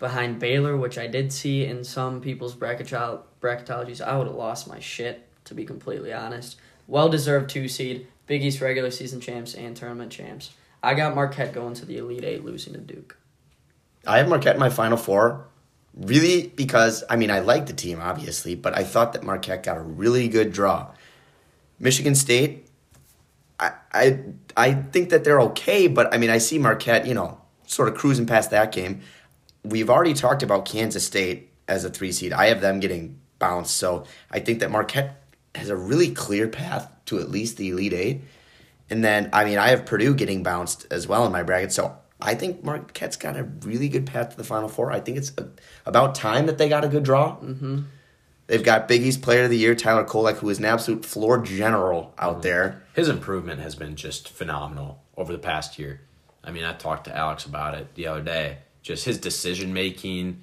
behind Baylor, which I did see in some people's bracketol- bracketologies, I would have lost my shit. To be completely honest, well deserved two seed, Big East regular season champs and tournament champs. I got Marquette going to the Elite Eight, losing to Duke. I have Marquette in my final four, really because I mean I like the team obviously, but I thought that Marquette got a really good draw. Michigan State, I I think that they're okay, but I mean I see Marquette, you know, sort of cruising past that game. We've already talked about Kansas State as a three seed. I have them getting bounced, so I think that Marquette has a really clear path to at least the Elite Eight. And then, I mean, I have Purdue getting bounced as well in my bracket. So I think Marquette's got a really good path to the Final Four. I think it's a, about time that they got a good draw. Mm-hmm. They've got Big East Player of the Year, Tyler Kolek, who is an absolute floor general out mm-hmm. there. His improvement has been just phenomenal over the past year. I mean, I talked to Alex about it the other day. Just his decision making,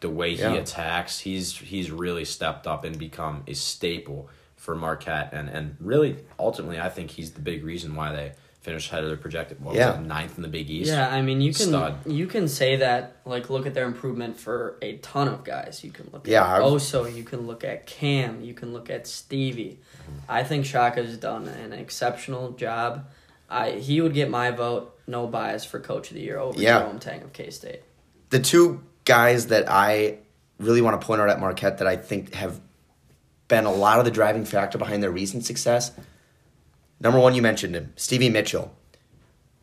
the way he Yeah. attacks, he's he's really stepped up and become a staple for Marquette. And and really, ultimately, I think he's the big reason why they finished ahead of their projected. What Yeah. was it, ninth in the Big East? Yeah, I mean you can Stud. you can say that like look at their improvement for a ton of guys. You can look Yeah, at I've- Oso, you can look at Cam, you can look at Stevie. I think Shaka's done an exceptional job. I he would get my vote, no bias for coach of the year over Yeah. Jerome Tang of K State. The two guys that I really want to point out at Marquette that I think have been a lot of the driving factor behind their recent success. Number one, you mentioned him, Stevie Mitchell.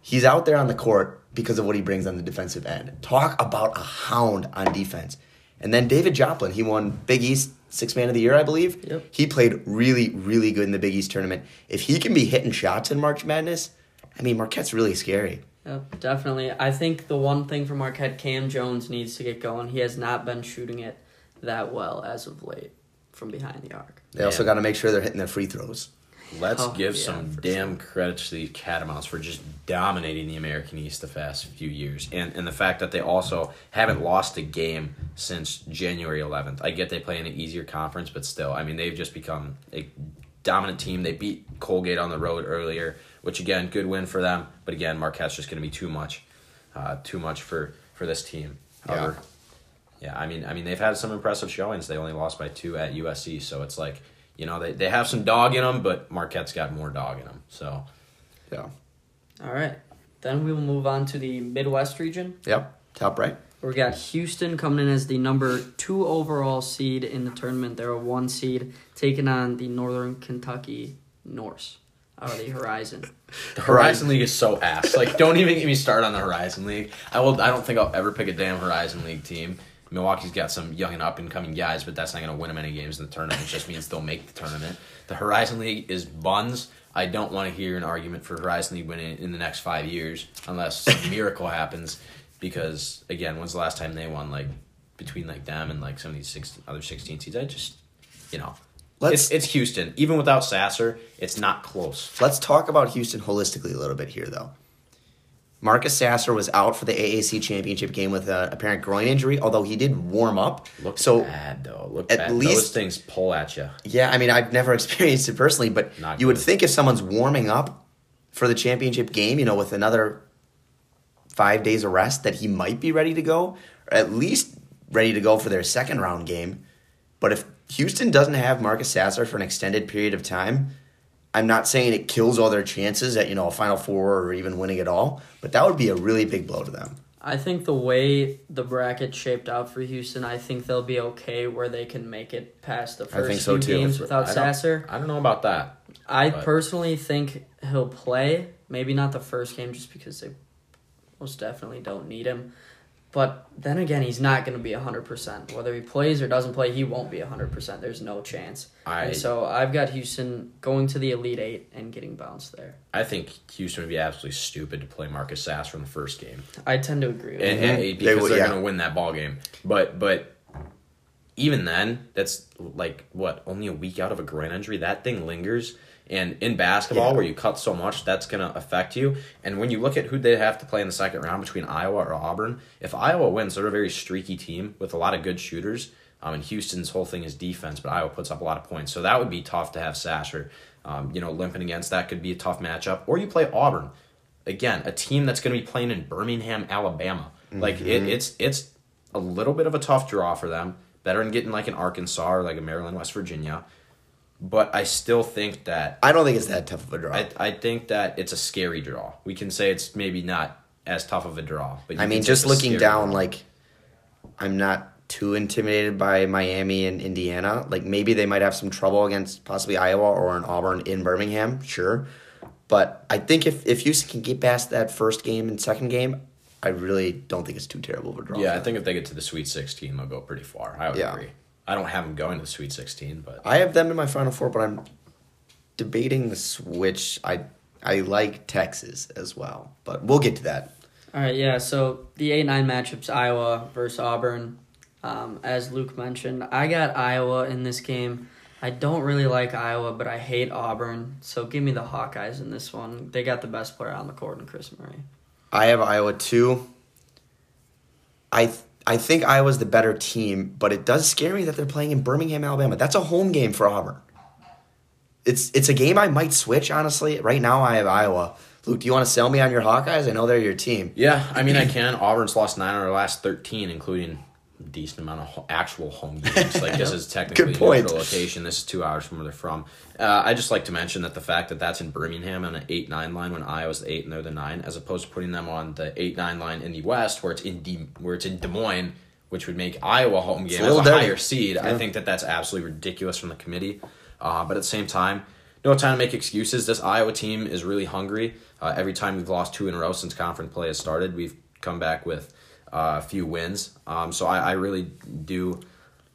He's out there on the court because of what he brings on the defensive end. Talk about a hound on defense. And then David Joplin, he won Big East Six Man of the Year, I believe. Yep. He played really, really good in the Big East tournament. If he can be hitting shots in March Madness, I mean, Marquette's really scary. Yep, definitely. I think the one thing for Marquette, Cam Jones needs to get going. He has not been shooting it that well as of late from behind the arc. They also got to make sure they're hitting their free throws. Let's Oh, give yeah, some for damn credits to the Catamounts for just dominating the American East the past few years, and and the fact that they also haven't lost a game since January 11th. I get they play in an easier conference, but still, I mean they've just become a dominant team. They beat Colgate on the road earlier, which again, good win for them. But again, Marquette's just going to be too much, uh, too much for for this team. Yeah. Yeah, I mean, I mean, they've had some impressive showings. They only lost by two at USC, so it's like, you know, they, they have some dog in them, but Marquette's got more dog in them. So Yeah. All right. Then we will move on to the Midwest region. Yep. Top right. We got Houston coming in as the number two overall seed in the tournament. They're a one seed, taking on the Northern Kentucky Norse out of the Horizon. the Horizon League is so ass. Like, don't even get me started on the Horizon League. I will. I don't think I'll ever pick a damn Horizon League team. Milwaukee's got some young and up and coming guys, but that's not going to win them any games in the tournament. It just means they'll make the tournament. The Horizon League is buns. I don't want to hear an argument for Horizon League winning in the next five years unless some miracle happens. Because again, when's the last time they won? Like between like them and like some of these six, other sixteen seeds, I just you know. Let's- it's, it's Houston. Even without Sasser, it's not close. Let's talk about Houston holistically a little bit here, though. Marcus Sasser was out for the AAC championship game with an apparent groin injury, although he did warm up. Look so, bad though. Look at bad. Those least- things pull at you. yeah, I mean, I've never experienced it personally, but Not you would think if someone's warming up for the championship game, you know, with another five days of rest, that he might be ready to go, or at least ready to go for their second round game. But if Houston doesn't have Marcus Sasser for an extended period of time, I'm not saying it kills all their chances at you know a Final Four or even winning it all, but that would be a really big blow to them. I think the way the bracket shaped out for Houston, I think they'll be okay where they can make it past the I first think so, few too. games without I Sasser. I don't know about that. I But- personally think he'll play. Maybe not the first game, just because they most definitely don't need him. But then again, he's not going to be hundred percent. Whether he plays or doesn't play, he won't be hundred percent. There's no chance. I and so I've got Houston going to the Elite Eight and getting bounced there. I think Houston would be absolutely stupid to play Marcus Sasser in the first game, I tend to agree. With and, you. and- They because would- they are yeah. going to win that ball game. But but even then, that's like what only a week out of a groin injury. That thing lingers. And in basketball, Yeah. where you cut so much, that's going to affect you. And when you look at who they have to play in the second round between Iowa or Auburn, if Iowa wins, they're a very streaky team with a lot of good shooters. Um, and Houston's whole thing is defense, but Iowa puts up a lot of points. So that would be tough to have Sasser, um, you know, limping against. That could be a tough matchup. Or you play Auburn, again, a team that's going to be playing in Birmingham, Alabama. Like it, it's it's a little bit of a tough draw for them. Better than getting like an Arkansas or like a Maryland, West Virginia. But I still think that I don't think it's that tough of a draw. I, I think that it's a scary draw. We can say it's maybe not as tough of a draw, but I mean, just looking down, draw. like I'm not too intimidated by Miami and Indiana. Like maybe they might have some trouble against possibly Iowa or an Auburn in Birmingham, sure. But I think if if Houston can get past that first game and second game, I really don't think it's too terrible of a draw. yeah, I think if they get to the Sweet Sixteen, they'll go pretty far. I would Yeah. agree. I don't have them going to the Sweet Sixteen, but I have them in my final four, but I'm debating the switch. I I like Texas as well, but we'll get to that. All right, yeah. So the eight nine matchups: Iowa versus Auburn. Um, as Luke mentioned, I got Iowa in this game. I don't really like Iowa, but I hate Auburn. So give me the Hawkeyes in this one. They got the best player on the court in Kris Murray. I have Iowa too. I th- I think Iowa's the better team, but it does scare me that they're playing in Birmingham, Alabama. That's a home game for Auburn. It's it's a game I might switch honestly. Right now I have Iowa. Luke, do you want to sell me on your Hawkeyes? I know they're your team. yeah, I mean I can. Auburn's lost nine of their last thirteen, including decent amount of ho- actual home games. Like this is technically Good a neutral location. This is two hours from where they're from. Uh, I just like to mention that the fact that that's in Birmingham on an eight nine line when Iowa's the eight and they're the nine, as opposed to putting them on the eight nine line in the West where it's in De- where it's in Des Moines, which would make Iowa home game a as a higher seed. I think that that's absolutely ridiculous from the committee. Uh, but at the same time, no time to make excuses. This Iowa team is really hungry. Uh, every time we've lost two in a row since conference play has started, we've come back with uh, a few wins. Um, so I, I really do,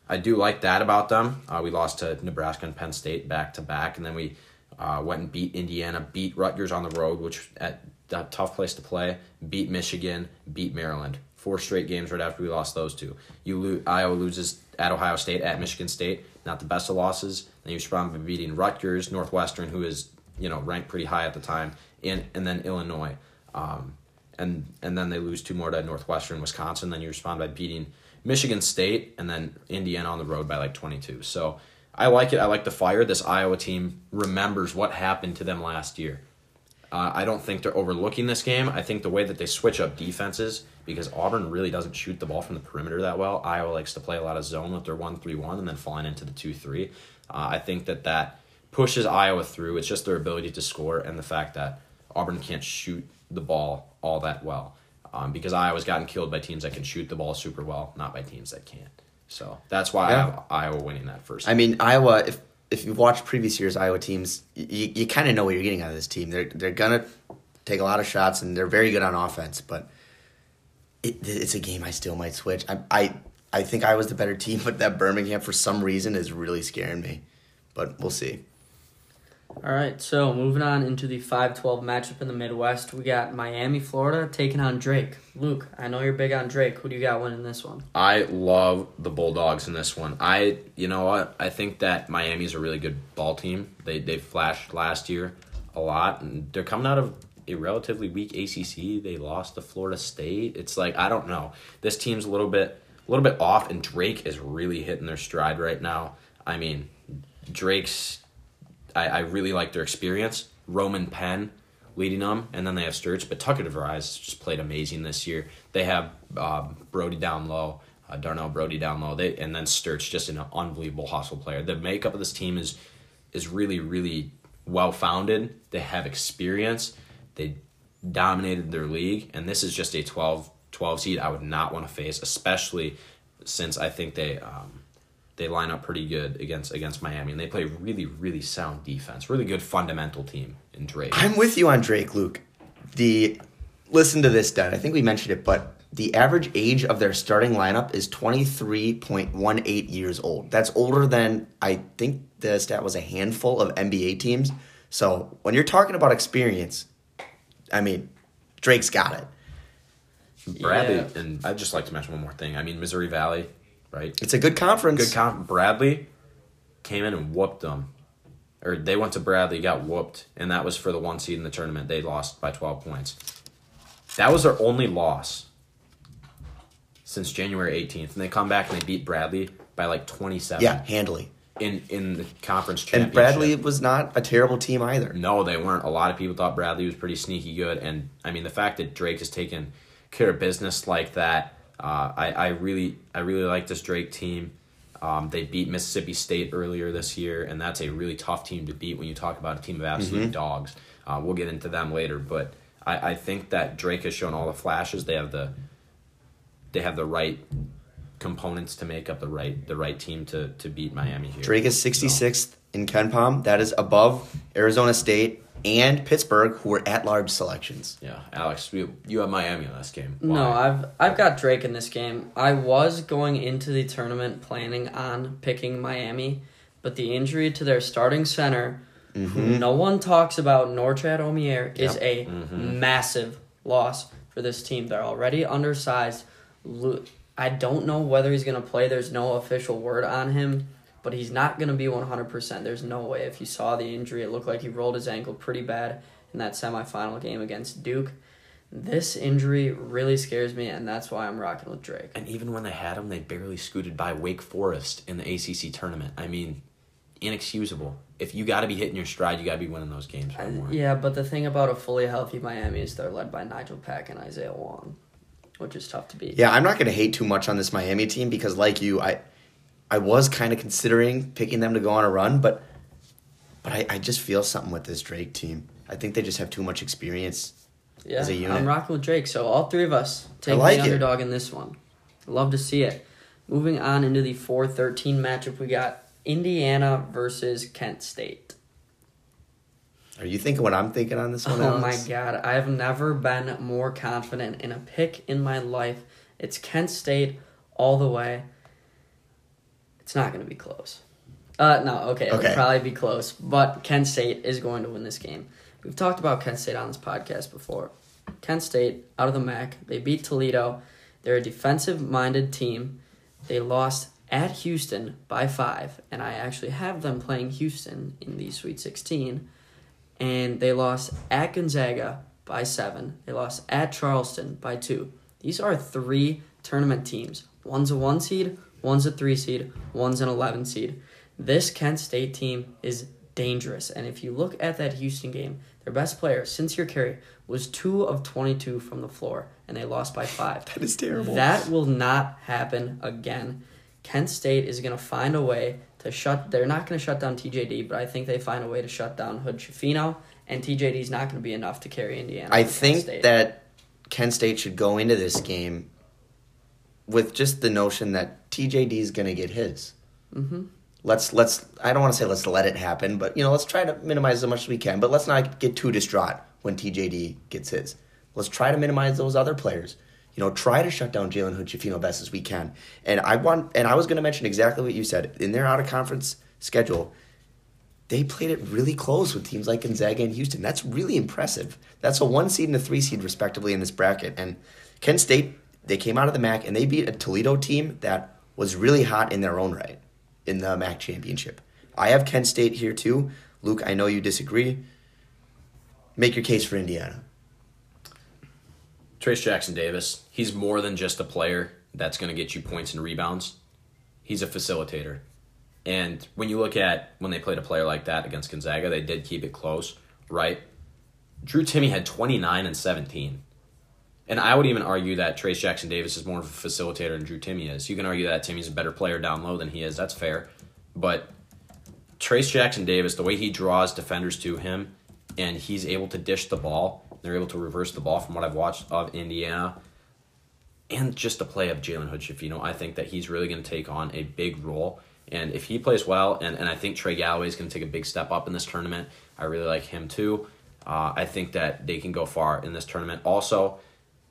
I do like that about them. Uh, we lost to Nebraska and Penn State back to back, and then we uh, went and beat Indiana, beat Rutgers on the road, which at a tough place to play. Beat Michigan, beat Maryland. Four straight games right after we lost those two. You lo- Iowa loses at Ohio State, at Michigan State. Not the best of losses. Then you respond by beating Rutgers, Northwestern, who is you know ranked pretty high at the time, and and then Illinois. Um, and and then they lose two more to Northwestern, Wisconsin. Then you respond by beating Michigan State, and then Indiana on the road by like twenty two. So I like it. I like the fire. This Iowa team remembers what happened to them last year. Uh, I don't think they're overlooking this game. I think the way that they switch up defenses, because Auburn really doesn't shoot the ball from the perimeter that well. Iowa likes to play a lot of zone with their 1 3 1 and then falling into the 2 3. Uh, I think that that pushes Iowa through. It's just their ability to score and the fact that Auburn can't shoot the ball all that well. Um, because Iowa's gotten killed by teams that can shoot the ball super well, not by teams that can't. So that's why I have Iowa winning that first. I mean, Iowa. If if you've watched previous years Iowa teams, you, you kind of know what you're getting out of this team. They're they're gonna take a lot of shots and they're very good on offense, but it, it's a game I still might switch. I I I think I was the better team, but that Birmingham for some reason is really scaring me. But we'll see. All right, so moving on into the 5 12 matchup in the Midwest, we got Miami, Florida taking on Drake. Luke, I know you're big on Drake. Who do you got winning this one? I love the Bulldogs in this one. I, you know what? I think that Miami's a really good ball team. They they flashed last year a lot, and they're coming out of a relatively weak ACC. They lost to Florida State. It's like I don't know. This team's a little bit a little bit off, and Drake is really hitting their stride right now. I mean, Drake's. I, I really like their experience. Roman Penn leading them, and then they have Sturtz. But Tucker DeVries just played amazing this year. They have um, Brodie down low, uh, Darnell Brodie down low, they, and then Sturtz just an unbelievable hustle player. The makeup of this team is is really really well founded. They have experience. They dominated their league, and this is just a 12, 12 seed. I would not want to face, especially since I think they. Um, they line up pretty good against against Miami, and they play really, really sound defense. Really good fundamental team in Drake. I'm with you on Drake, Luke. The listen to this stat. I think we mentioned it, but the average age of their starting lineup is 23.18 years old. That's older than I think the stat was a handful of NBA teams. So when you're talking about experience, I mean, Drake's got it. Bradley, Yeah. and I'd just like to mention one more thing. I mean, Missouri Valley, right? It's a good conference. Good comp. Bradley came in and whooped them. Or they went to Bradley, got whooped, and that was for the one seed in the tournament. They lost by 12 points. That was their only loss since January 18th. And they come back and they beat Bradley by like 27. Yeah, handily. In in the conference championship. And. Bradley was not a terrible team either. No, they weren't. A lot of people thought Bradley was pretty sneaky good, and I mean the fact that Drake has taken care of business like that, uh, I I really I really like this Drake team. Um, they beat Mississippi State earlier this year, and that's a really tough team to beat when you talk about a team of absolute dogs. Uh, we'll get into them later, but I, I think that Drake has shown all the flashes. They have the they have the right components to make up the right the right team to to beat Miami here. Drake is 66th in Ken Pom. That is above Arizona State and Pittsburgh, who were at large selections. Yeah, Alex, you, you have Miami last this game. No, I've I've got Drake in this game. I was going into the tournament planning on picking Miami, but the injury to their starting center, who mm-hmm. no one talks about, Norchad Omier, is Yep. a mm-hmm. massive loss for this team. They're already undersized. I don't know whether he's going to play. There's no official word on him, but he's not going to be 100%. There's no way. If you saw the injury, it looked like he rolled his ankle pretty bad in that semifinal game against Duke. This injury really scares me, and that's why I'm rocking with Drake. And even when they had him, they barely scooted by Wake Forest in the ACC tournament. I mean, inexcusable. If you got to be hitting your stride, you got to be winning those games. by uh, more. Yeah, but the thing about a fully healthy Miami is they're led by Nigel Pack and Isaiah Wong, which is tough to beat. Yeah, I'm not going to hate too much on this Miami team because, like you, I I was kind of considering picking them to go on a run, but but I, I just feel something with this Drake team. I think they just have too much experience. Yeah, as a unit. I'm rocking with Drake. So all three of us take like the it. underdog in this one. Love to see it. Moving on into the 4-13 matchup, we got Indiana versus Kent State. Are you thinking what I'm thinking on this one? Oh my god, I've never been more confident in a pick in my life. It's Kent State all the way. It's not going to be close. Uh, no, okay, it'll Okay. probably be close, but Kent State is going to win this game. We've talked about Kent State on this podcast before. Kent State out of the MAC, they beat Toledo. They're a defensive-minded team. They lost at Houston by five, and I actually have them playing Houston in the Sweet 16 and they lost at Gonzaga by seven. They lost at Charleston by two. These are three tournament teams. One's a one seed, one's a three seed, one's an 11 seed. This Kent State team is dangerous. And if you look at that Houston game, their best player, Sincere Carry, was two of 22 from the floor, and they lost by five. That is terrible. That will not happen again. Kent State is going to find a way to shut. They're not going to shut down TJD, but I think they find a way to shut down Hood Schifino, and TJD is not going to be enough to carry Indiana. I over Kent think that Kent State should go into this game with just the notion that TJD is going to get his. Mm-hmm. Let's let's. I don't want to say let's let it happen, but you know, let's try to minimize as much as we can. But let's not get too distraught when TJD gets his. Let's try to minimize those other players. You know, try to shut down Jalen Hood Schifino best as we can. And I want, and I was going to mention exactly what you said in their out of conference schedule. They played it really close with teams like Gonzaga and Houston. That's really impressive. That's a one seed and a three seed respectively in this bracket. And Kent State, they came out of the MAC and they beat a Toledo team that was really hot in their own right in the MAC championship. I have Kent State here too. Luke, I know you disagree. Make your case for Indiana. Trayce Jackson Davis, he's more than just a player that's going to get you points and rebounds. He's a facilitator. And when you look at when they played a player like that against Gonzaga, they did keep it close, right? Drew Timme had 29 and 17. And I would even argue that Trayce Jackson Davis is more of a facilitator than Drew Timme is. You can argue that Timme's a better player down low than he is. That's fair. But Trayce Jackson Davis, the way he draws defenders to him, and he's able to dish the ball, they're able to reverse the ball from what I've watched of Indiana, and just the play of Jalen Hood Schifino, I think that he's really going to take on a big role. And if he plays well, and, and I think Trey Galloway is going to take a big step up in this tournament, I really like him too. Uh, I think that they can go far in this tournament. Also,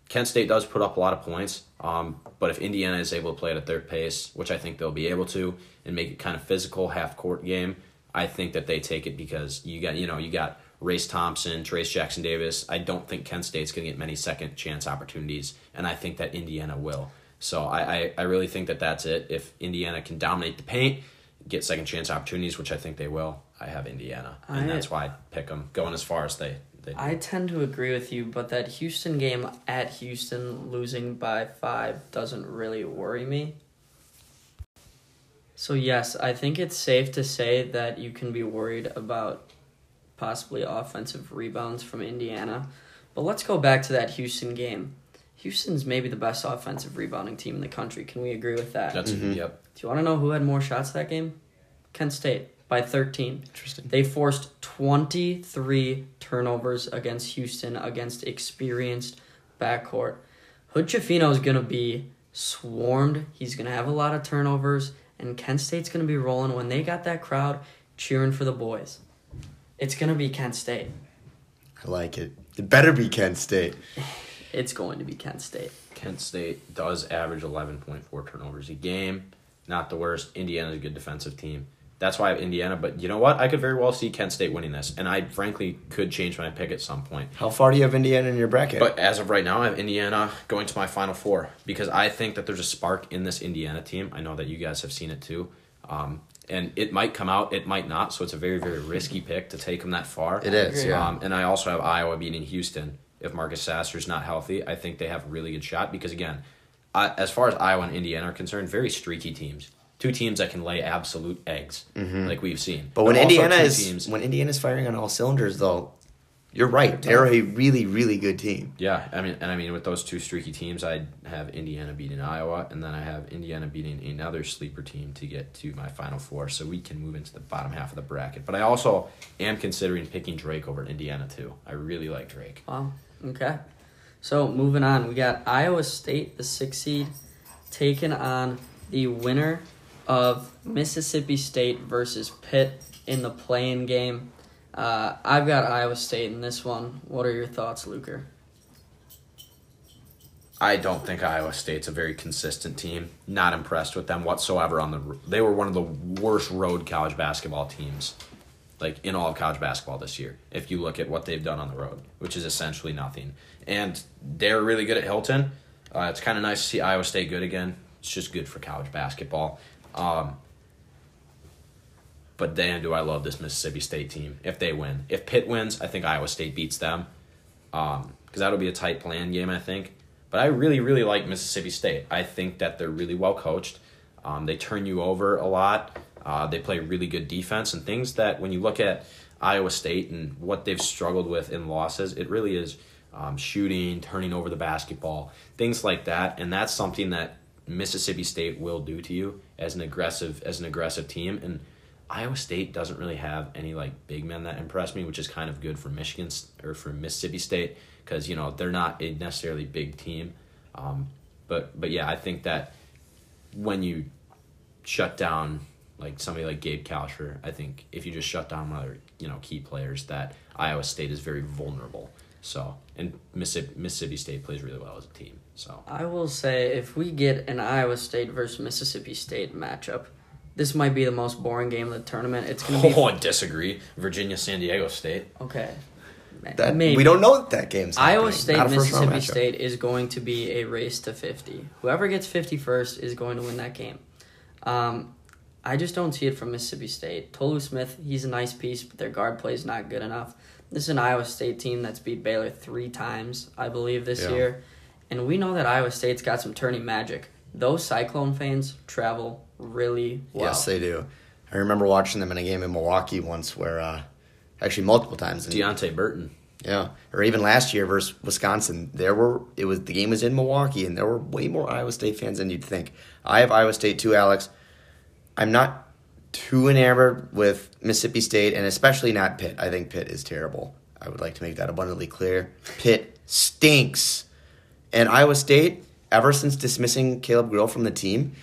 Kent State does put up a lot of points, um, but if Indiana is able to play it at their pace, which I think they'll be able to, and make it kind of physical half court game, I think that they take it because you got you know you got Race Thompson, Trayce Jackson Davis. I don't think Kent State's going to get many second chance opportunities, and I think that Indiana will. So I, I, I really think that that's it. If Indiana can dominate the paint, get second chance opportunities, which I think they will, I have Indiana, and I- that's why I pick them going as far as they. They do. I tend to agree with you, but that Houston game at Houston losing by five doesn't really worry me. So yes, I think it's safe to say that you can be worried about possibly offensive rebounds from Indiana. But let's go back to that Houston game. Houston's maybe the best offensive rebounding team in the country. Can we agree with that? That's Mhm. yep. Do you want to know who had more shots that game? Kent State by 13. Interesting. They forced 23 turnovers against Houston against experienced backcourt. Hood Schifino is going to be swarmed. He's going to have a lot of turnovers, and Kent State's going to be rolling when they got that crowd cheering for the boys. It's going to be Kent State. I like it. It better be Kent State. It's going to be Kent State. Kent State does average 11.4 turnovers a game. Not the worst. Indiana's a good defensive team. That's why I have Indiana. But you know what? I could very well see Kent State winning this, and I frankly could change my pick at some point. How far do you have Indiana in your bracket? But as of right now, I have Indiana going to my Final Four because I think that there's a spark in this Indiana team. I know that you guys have seen it too. Um, and it might come out, it might not. So it's a very, very risky pick to take them that far. it is, yeah. Um, and I also have Iowa beating Houston. If Marcus Sasser's not healthy, I think they have a really good shot because, again, I, as far as Iowa and Indiana are concerned, very streaky teams. Two teams that can lay absolute eggs, like we've seen. Mm-hmm. but when also Indiana is teams, when Indiana's firing on all cylinders, though, you're right. They're a really, really good team. Yeah, I mean, and I mean, with those two streaky teams, I have Indiana beating Iowa, and then I have Indiana beating another sleeper team to get to my Final Four, so we can move into the bottom half of the bracket. But I also am considering picking Drake over Indiana too. I really like Drake. Wow. Okay. So moving on, we got Iowa State, the six seed, taking on the winner of Mississippi State versus Pitt in the playing game. Uh, I've got Iowa State in this one. What are your thoughts, Luker? I don't think Iowa State's a very consistent team. Not impressed with them whatsoever. On the they were one of the worst road college basketball teams, like in all of college basketball this year. If you look at what they've done on the road, which is essentially nothing, and they're really good at Hilton. Uh, it's kind of nice to see Iowa State good again. It's just good for college basketball. Um, but damn, do I love this Mississippi State team if they win. If Pitt wins, I think Iowa State beats them because that'll be a tight plan game, I think. But I really, really like Mississippi State. I think that they're really well coached. Um, they turn you over a lot. Uh, they play really good defense and things that when you look at Iowa State and what they've struggled with in losses, it really is um, shooting, turning over the basketball, things like that. And that's something that Mississippi State will do to you as an aggressive as an aggressive team. And Iowa State doesn't really have any like big men that impress me, which is kind of good for Michigan or for Mississippi State because you know they're not a necessarily big team. Um, but but yeah, I think that when you shut down like somebody like Gabe Kalscheur, I think if you just shut down of you know key players, that Iowa State is very vulnerable. So and Mississippi, Mississippi State plays really well as a team. So I will say if we get an Iowa State versus Mississippi State matchup, this might be the most boring game of the tournament. It's going to be oh, I disagree. Virginia San Diego State. okay. That Maybe. we don't know that, that game's Iowa. State, Not Mississippi. State is going to be a race to 50. Whoever gets 50 first is going to win that game. Um, I just don't see it from Mississippi State. Tolu Smith, he's a nice piece, but their guard play is not good enough. This is an Iowa State team that's beat Baylor three times, I believe, this Yeah. year. And we know that Iowa State's got some turning magic. Those Cyclone fans travel really well. Yes, they do. I remember watching them in a game in Milwaukee once, where uh, actually multiple times. And, Deonte Burton. Yeah, or even last year versus Wisconsin, there were it was the game was in Milwaukee, and there were way more Iowa State fans than you'd think. I have Iowa State too, Alex. I'm not too enamored with Mississippi State, and especially not Pitt. I think Pitt is terrible. I would like to make that abundantly clear. Pitt stinks, and Iowa State, ever since dismissing Caleb Grill from the team,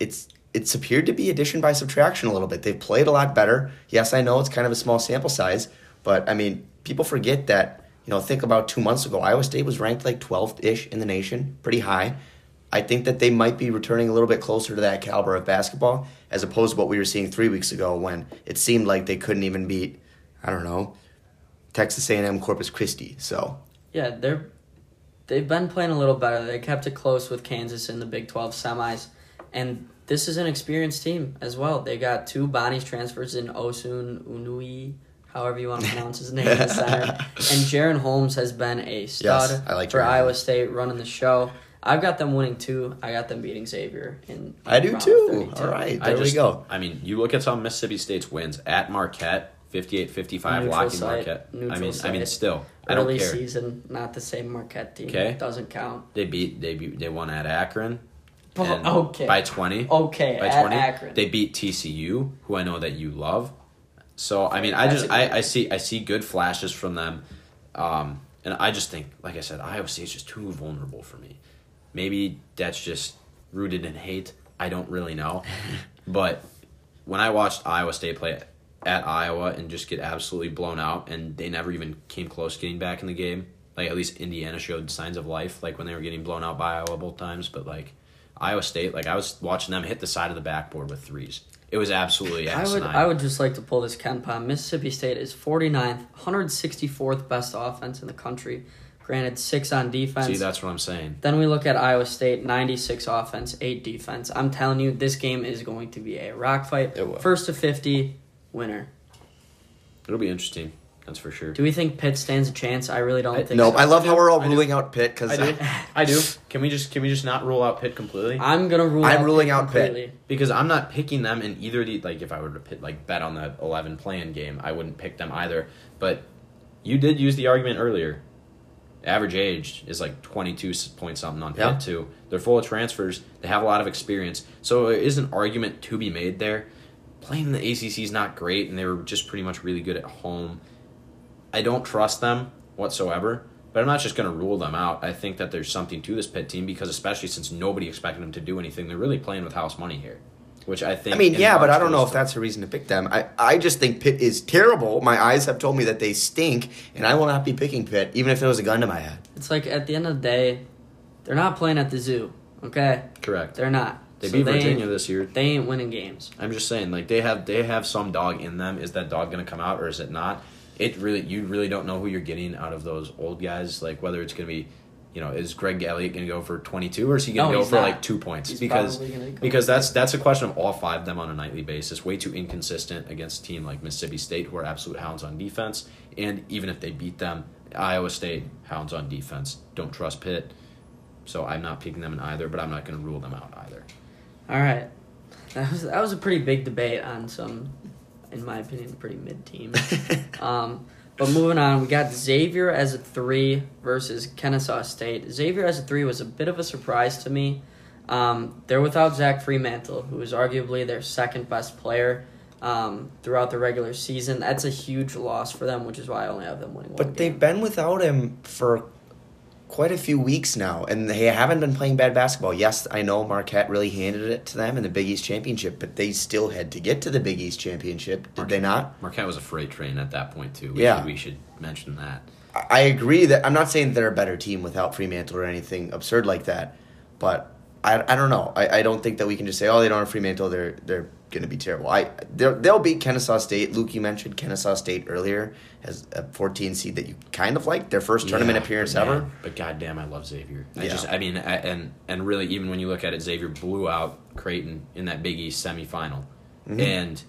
it's it's appeared to be addition by subtraction a little bit. They've played a lot better. Yes, I know it's kind of a small sample size, but I mean, people forget that, you know, think about two months ago, Iowa State was ranked like 12th ish in the nation, pretty high. I think that they might be returning a little bit closer to that caliber of basketball as opposed to what we were seeing three weeks ago when it seemed like they couldn't even beat, I don't know, Texas A&M Corpus Christi. So Yeah, they're they've been playing a little better. They kept it close with Kansas in the Big Twelve semis, and this is an experienced team as well. They got two Bonnie's transfers in Osun Osunniyi, however you want to pronounce his name, in the center, and Jaren Holmes has been a stud I like for Iowa State running the show. I've got them winning two. I got them beating Xavier in. I do too. 32. All right, I there just, we go. I mean, you look at some Mississippi State's wins at Marquette, 58-55, Neutral locking site, Marquette. I neutral mean, I mean, still, I don't Early care. season, not the same Marquette team. Okay. Doesn't count. They beat, they beat, they won at Akron. And okay. By twenty. Okay, by at 20 Akron. they beat TCU who I know that you love so I mean I just a I, good I see I see good flashes from them um, and I just think like I said Iowa State's just too vulnerable for me maybe that's just rooted in hate I don't really know but when I watched Iowa State play at Iowa and just get absolutely blown out and they never even came close getting back in the game like at least Indiana showed signs of life like when they were getting blown out by Iowa both times but like Iowa State, like I was watching them hit the side of the backboard with threes. It was absolutely I would. I would just like to pull this Ken Pom. Mississippi State is 49th, 164th best offense in the country. Granted, six on defense. See, that's what I'm saying. Then we look at Iowa State, 96 offense, 8 defense. I'm telling you, this game is going to be a rock fight. It will. First to 50, winner. It'll be interesting. That's for sure. Do we think Pitt stands a chance? I really don't I- think No, so. I love how we're all I do. ruling out Pitt because I do. I do. Can we just can we just not rule out Pitt completely? I'm going to rule I'm out ruling Pitt out Pitt. Because I'm not picking them in either of the like if I were to pit, like bet on the 11 playing game, I wouldn't pick them either. But you did use the argument earlier. Average age is like 22 point something on Yeah. two. They're full of transfers. They have a lot of experience. So there is an argument to be made there. Playing in the ACC is not great, and they were just pretty much really good at home. I don't trust them whatsoever, but I'm not just going to rule them out. I think that there's something to this pit team because, especially since nobody expected them to do anything, they're really playing with house money here, which I think. I mean, yeah, but I don't know if that's a reason to pick them. I, I just think Pitt is terrible. My eyes have told me that they stink, and I will not be picking Pitt, even if it was a gun to my head. It's like at the end of the day, they're not playing at the zoo, okay? correct. They're not. They So beat they Virginia this year. They ain't winning games. I'm just saying, like they have they have some dog in them. Is that dog going to come out or is it not? It really you really don't know who you're getting out of those old guys. Like whether it's going to be, you know, is Greg Elliott going to go for 22 or is he going to No, go for not. like two points? He's because because that's that's a question of all five of them on a nightly basis. Way too inconsistent against a team like Mississippi State, who are absolute hounds on defense. And even if they beat them, Iowa State hounds on defense. Don't trust Pitt. So I'm not picking them in either, but I'm not going to rule them out either. All right. That was that was a pretty big debate on some, in my opinion, pretty mid team. um, but moving on, we got Xavier as a three versus Kennesaw State. Xavier as a three was a bit of a surprise to me. Um, they're without Zach Freemantle, who is arguably their second best player um, throughout the regular season. That's a huge loss for them, which is why I only have them winning one But they've game. been without him for quite a few weeks now, and they haven't been playing bad basketball. Yes, I know Marquette really handed it to them in the Big East Championship, but they still had to get to the Big East Championship, did they not? Marquette was a freight train at that point too. We Yeah. should, we should mention that. I- I agree that I'm not saying they're a better team without Freemantle or anything absurd like that, but I, I don't know. I, I don't think that we can just say, oh, they don't have Freemantle, they're they're going to be terrible. I they'll, beat Kennesaw State. Luke, you mentioned Kennesaw State earlier as a 14 seed that you kind of like their first tournament Yeah, appearance but man, ever. But goddamn, I love Xavier. I Yeah. just, I mean, I, and and really, even when you look at it, Xavier blew out Creighton in that Big East semifinal, Mhm. and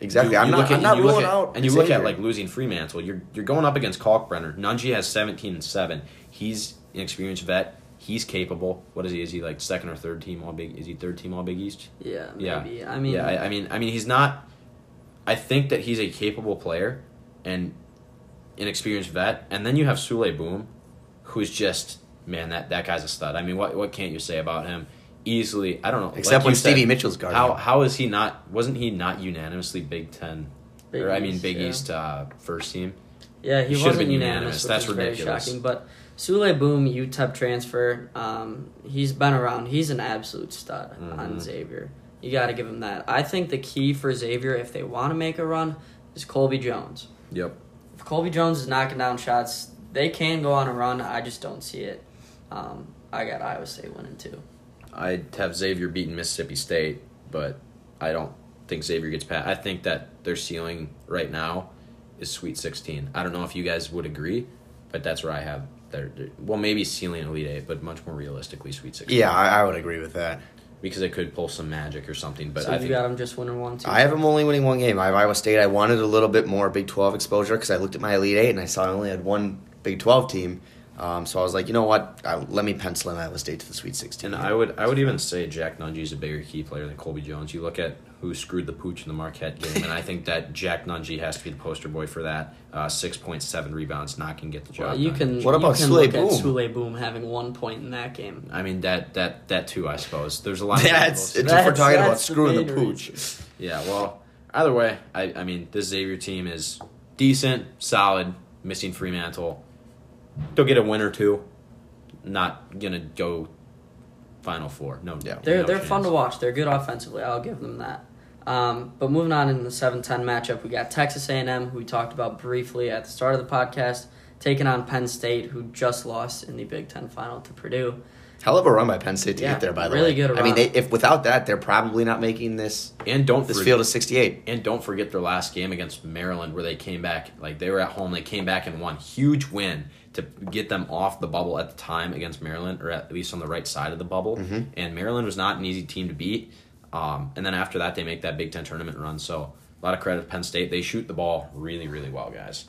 Exactly. you- I'm not. at- I'm not ruling at- out. And you look at like losing Freemantle. You're you're going up against Kalkbrenner. Nunge has 17 and seven. He's an experienced vet. He's capable. What is he? Is he like second or third team all Big? Is he third team all Big East? yeah, Yeah. maybe. I mean, yeah, I, I mean, I mean, he's not. I think that he's a capable player and an experienced vet, and then you have Souley Boum, who's just man, that that guy's a stud. I mean, what what can't you say about him? Easily, I don't know. except like when you said, Stevie Mitchell's guarding. How how is he not? Wasn't he not unanimously Big Ten? Big or I mean, Big yeah. East uh, first team. Yeah, he, He should've wasn't been unanimous. unanimous. That's ridiculous. shocking. But Souley Boum, UTEP transfer. Um, he's been around. He's an absolute stud on Mhm. Xavier. You got to give him that. I think the key for Xavier, if they want to make a run, is Colby Jones. Yep. If Colby Jones is knocking down shots, they can go on a run. I just don't see it. Um, I got Iowa State winning too. I'd have Xavier beating Mississippi State, but I don't think Xavier gets past. I think that their ceiling right now is Sweet 16. I don't know if you guys would agree, but that's where I have their, their- well, maybe ceiling Elite Eight, but much more realistically Sweet 16. Yeah, I, I would agree with that. because it could pull some magic or something. But so I you think got them just winning one too. I have them only winning one game. I have Iowa State. I wanted a little bit more Big 12 exposure because I looked at my Elite Eight and I saw I only had one Big 12 team. Um, so I was like, you know what? I, let me pencil in Iowa State to the Sweet 16. And I would I would even say Jack Nunge's a bigger key player than Colby Jones. You look at who screwed the pooch in the Marquette game, and I think that Jack Nunge has to be the poster boy for that. Uh, Six point seven rebounds, not can get the job. Well, you done. can. What about you can Souley Boum? Souley Boum having one point in that game? I mean that that that too. I suppose there's a lot. Of That's, variables. if we're talking about that's the screwing the pooch. reason. Yeah, well, either way, I, I mean, this Xavier team is decent, solid, missing Freemantle. They'll get a win or two. Not gonna go Final Four. No, Yeah. They're no they're fun to watch. They're good offensively. I'll give them that. Um, but moving on in the 7-10 matchup, we got Texas A&M, who we talked about briefly at the start of the podcast, taking on Penn State, who just lost in the Big Ten final to Purdue. Hell of a run by Penn State to Yeah, get there, by the really way. Really good I mean, they, if without that, they're probably not making this And don't this for- field of 68. And don't forget their last game against Maryland, where they came back like they were at home. They came back and won, huge win to get them off the bubble at the time against Maryland, or at least on the right side of the bubble. And Maryland was not an easy team to beat. Um, and then after that, they make that Big Ten tournament run. So a lot of credit to Penn State. They shoot the ball really, really well, guys.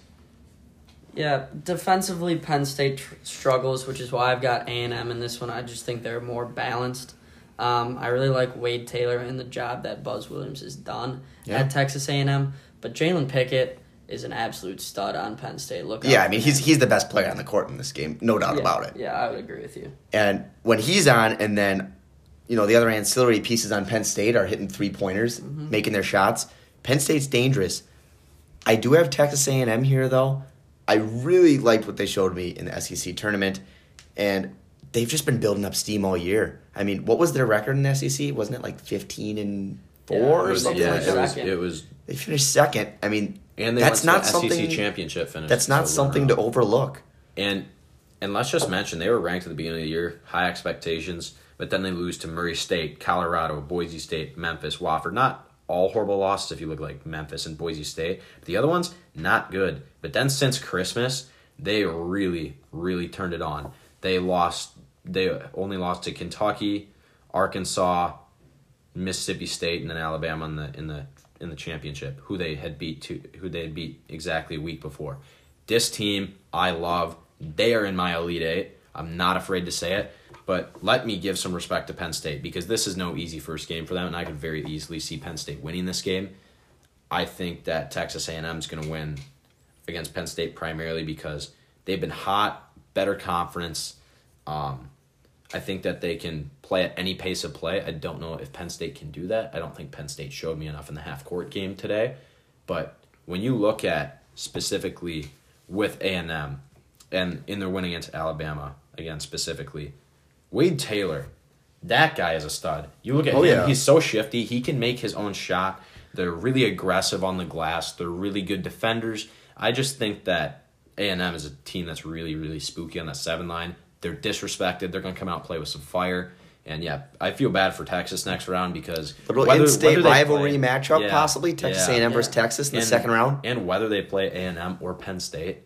Yeah, defensively, Penn State tr- struggles, which is why I've got A and M in this one. I just think they're more balanced. Um, I really like Wade Taylor and the job that Buzz Williams has done Yeah. at Texas A and M. But Jalen Pickett is an absolute stud on Penn State. Look, out Yeah, I for mean, him. he's he's the best player on the court in this game, no doubt yeah, about it. Yeah, I would agree with you. And when he's on, and then, you know, the other ancillary pieces on Penn State are hitting three pointers, Mm-hmm. making their shots. Penn State's dangerous. I do have Texas A&M here, though. I really liked what they showed me in the SEC tournament, and they've just been building up steam all year. I mean, what was their record in the SEC? Wasn't it like fifteen and four Yeah, or was- something yeah, like it that? was, it was. They finished second. I mean, And they that's not something. SEC championship finish. That's not so something to overlook. And and let's just mention they were ranked at the beginning of the year, high expectations, but then they lose to Murray State, Colorado, Boise State, Memphis, Wofford. Not all horrible losses if you look like Memphis and Boise State. But the other ones, not good. But then since Christmas, they really, really turned it on. They lost they only lost to Kentucky, Arkansas, Mississippi State, and then Alabama in the in the in the championship, who they had beat to who they had beat exactly a week before. This team I love. They are in my elite eight. I'm not afraid to say it, but let me give some respect to Penn State because this is no easy first game for them, and I could very easily see Penn State winning this game. I think that Texas A&M is going to win against Penn State primarily because they've been hot, better conference. Um, I think that they can play at any pace of play. I don't know if Penn State can do that. I don't think Penn State showed me enough in the half court game today. But when you look at specifically with A and M and in their win against Alabama, again specifically, Wade Taylor, that guy is a stud. You look at Oh, him; yeah. he's so shifty. He can make his own shot. They're really aggressive on the glass. They're really good defenders. I just think that A and M is a team that's really, really spooky on that seven line. They're disrespected. They're going to come out and play with some fire. And yeah, I feel bad for Texas next round because whether- in-state rivalry play- matchup, Yeah, possibly Texas yeah. A&M versus Texas in the second round. and whether they play A and M or Penn State,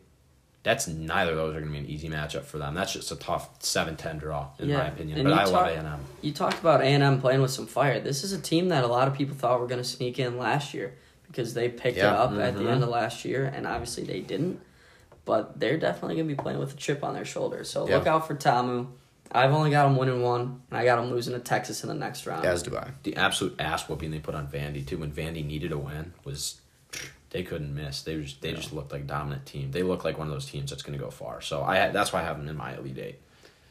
that's neither of those are going to be an easy matchup for them. That's just a tough 7-10 draw in Yeah, my opinion. and But I love talk- A and M. You talked about A and M playing with some fire. This is a team that a lot of people thought were going to sneak in last year because they picked it Yeah. up at the Mhm. end of last year, and obviously they didn't. But they're definitely going to be playing with a chip on their shoulder. So Yeah. look out for Tamu. I've only got them winning one, and I got them losing to Texas in the next round. As do I. The absolute ass whooping they put on Vandy too when Vandy needed a win was they couldn't miss. They just they just looked like dominant team. They look like one of those teams that's going to go far. So I that's why I have them in my elite eight.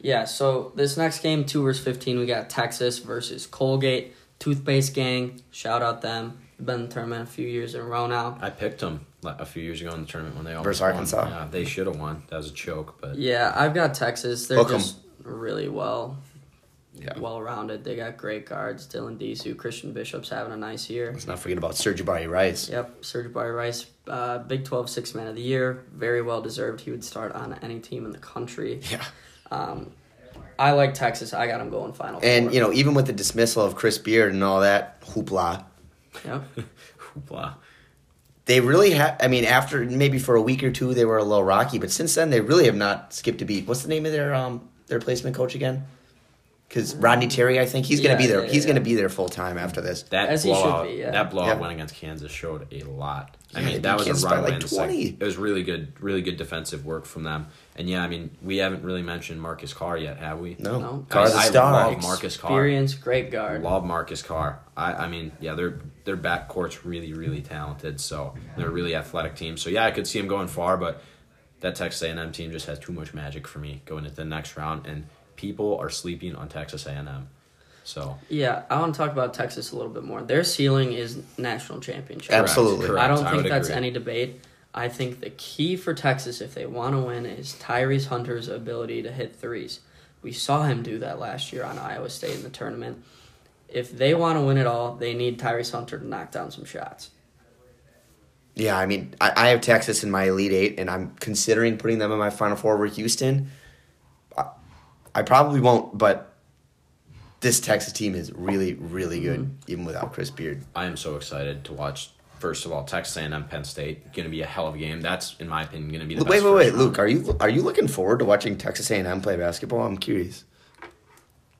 Yeah, so this next game, 2 versus 15, we got Texas versus Colgate. Toothpaste Gang, shout out them. Been in the tournament a few years in a row now. I picked them like, a few years ago in the tournament when they almost Versus won. Arkansas. Yeah, they should have won. That was a choke, but Yeah, I've got Texas. They're Hook 'em. just really well Yeah. well rounded. They got great guards. Dylan Disu, Christian Bishop's having a nice year. Let's not forget about Sir'Jabari Rice. Yep, Sir'Jabari Rice, uh, Big 12 Six Man of the Year. Very well deserved. He would start on any team in the country. Yeah. Um, I like Texas. I got him going final. And, four. you know, even with the dismissal of Chris Beard and all that hoopla, Yep. hoopla. they really have. I mean, after maybe for a week or two, they were a little rocky, but since then, they really have not skipped a beat. What's the name of their um their placement coach again? Because Rodney Terry, I think he's going to Yeah, be there. yeah, he's yeah. going to be there full time after this. That As he should blowout, be, yeah. that blowout Yeah. win against Kansas showed a lot. I Yeah, they mean, that was Kansas a run like win. It's like- 20. it was really good, really good defensive work from them. And yeah, I mean, we haven't really mentioned Marcus Carr yet, have we? No, No. Carr's a I, star. I love Marcus Carr. Experience, great guard. Love Marcus Carr. I, I mean, yeah, their their backcourt's really, really talented. So they're a really athletic team. So yeah, I could see them going far, but that Texas A&M team just has too much magic for me going into the next round, and people are sleeping on Texas A&M. So Yeah, I want to talk about Texas a little bit more. Their ceiling is national championship. Absolutely. Correct. I don't I think would that's agree. any debate. I think the key for Texas, if they want to win, is Tyrese Hunter's ability to hit threes. We saw him do that last year on Iowa State in the tournament. If they want to win it all, they need Tyrese Hunter to knock down some shots. Yeah, I mean, I, I have Texas in my Elite Eight, and I'm considering putting them in my Final Four over Houston. I, I probably won't, but this Texas team is really, really good, Mm-hmm. even without Chris Beard. I am so excited to watch. First of all, Texas A&M Penn State going to be a hell of a game. That's in my opinion going to be the Wait, best wait, wait, first round. Luke, are you are you looking forward to watching Texas A&M play basketball? I'm curious.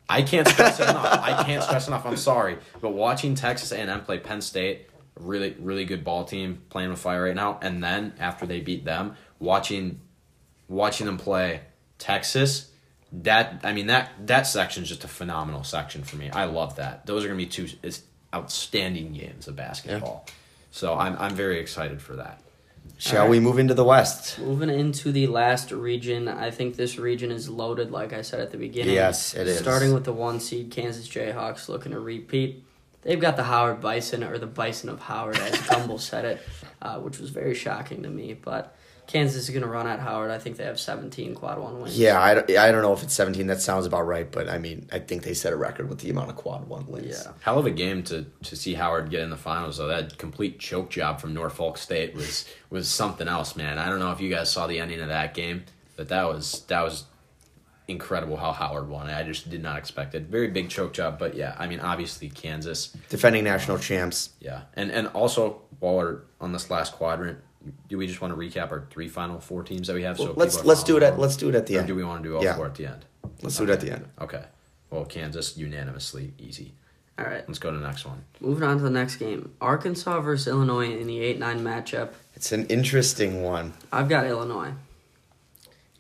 I can't stress it enough. I can't stress enough. I'm sorry, but watching Texas A&M play Penn State, really, really good ball team playing with fire right now, and then after they beat them, watching, watching them play Texas, that I mean that that section is just a phenomenal section for me. I love that. Those are gonna be two outstanding games of basketball. So I'm I'm very excited for that. Shall Alright. we move into the West? Moving into the last region, I think this region is loaded, like I said at the beginning. Yes, it is. Starting with the one seed Kansas Jayhawks looking to repeat. They've got the Howard Bison, or the Bison of Howard, as Gumbel said it, uh, which was very shocking to me. But Kansas is going to run at Howard. I think they have 17 quad one wins. Yeah, I, don't- I don't know if it's 17. That sounds about right, but I mean, I think they set a record with the amount of quad one wins. Yeah. Hell of a game to, to see Howard get in the finals though. That complete choke job from Norfolk State was was something else, man. I don't know if you guys saw the ending of that game, but that was that was incredible how Howard won. I just did not expect it. Very big choke job, but yeah, I mean obviously Kansas, Defending national champs. yeah. And and also while we're on this last quadrant, do we just want to recap our three final four teams that we have? Well, so let's let's do it at let's do it at the Or end. do we want to do all Yeah. four at the end? Let's do it at the end. Okay. Well, Kansas unanimously easy. All right. Let's go to the next one. Moving on to the next game Arkansas versus Illinois in the 8 9 matchup. It's an interesting one. I've got Illinois.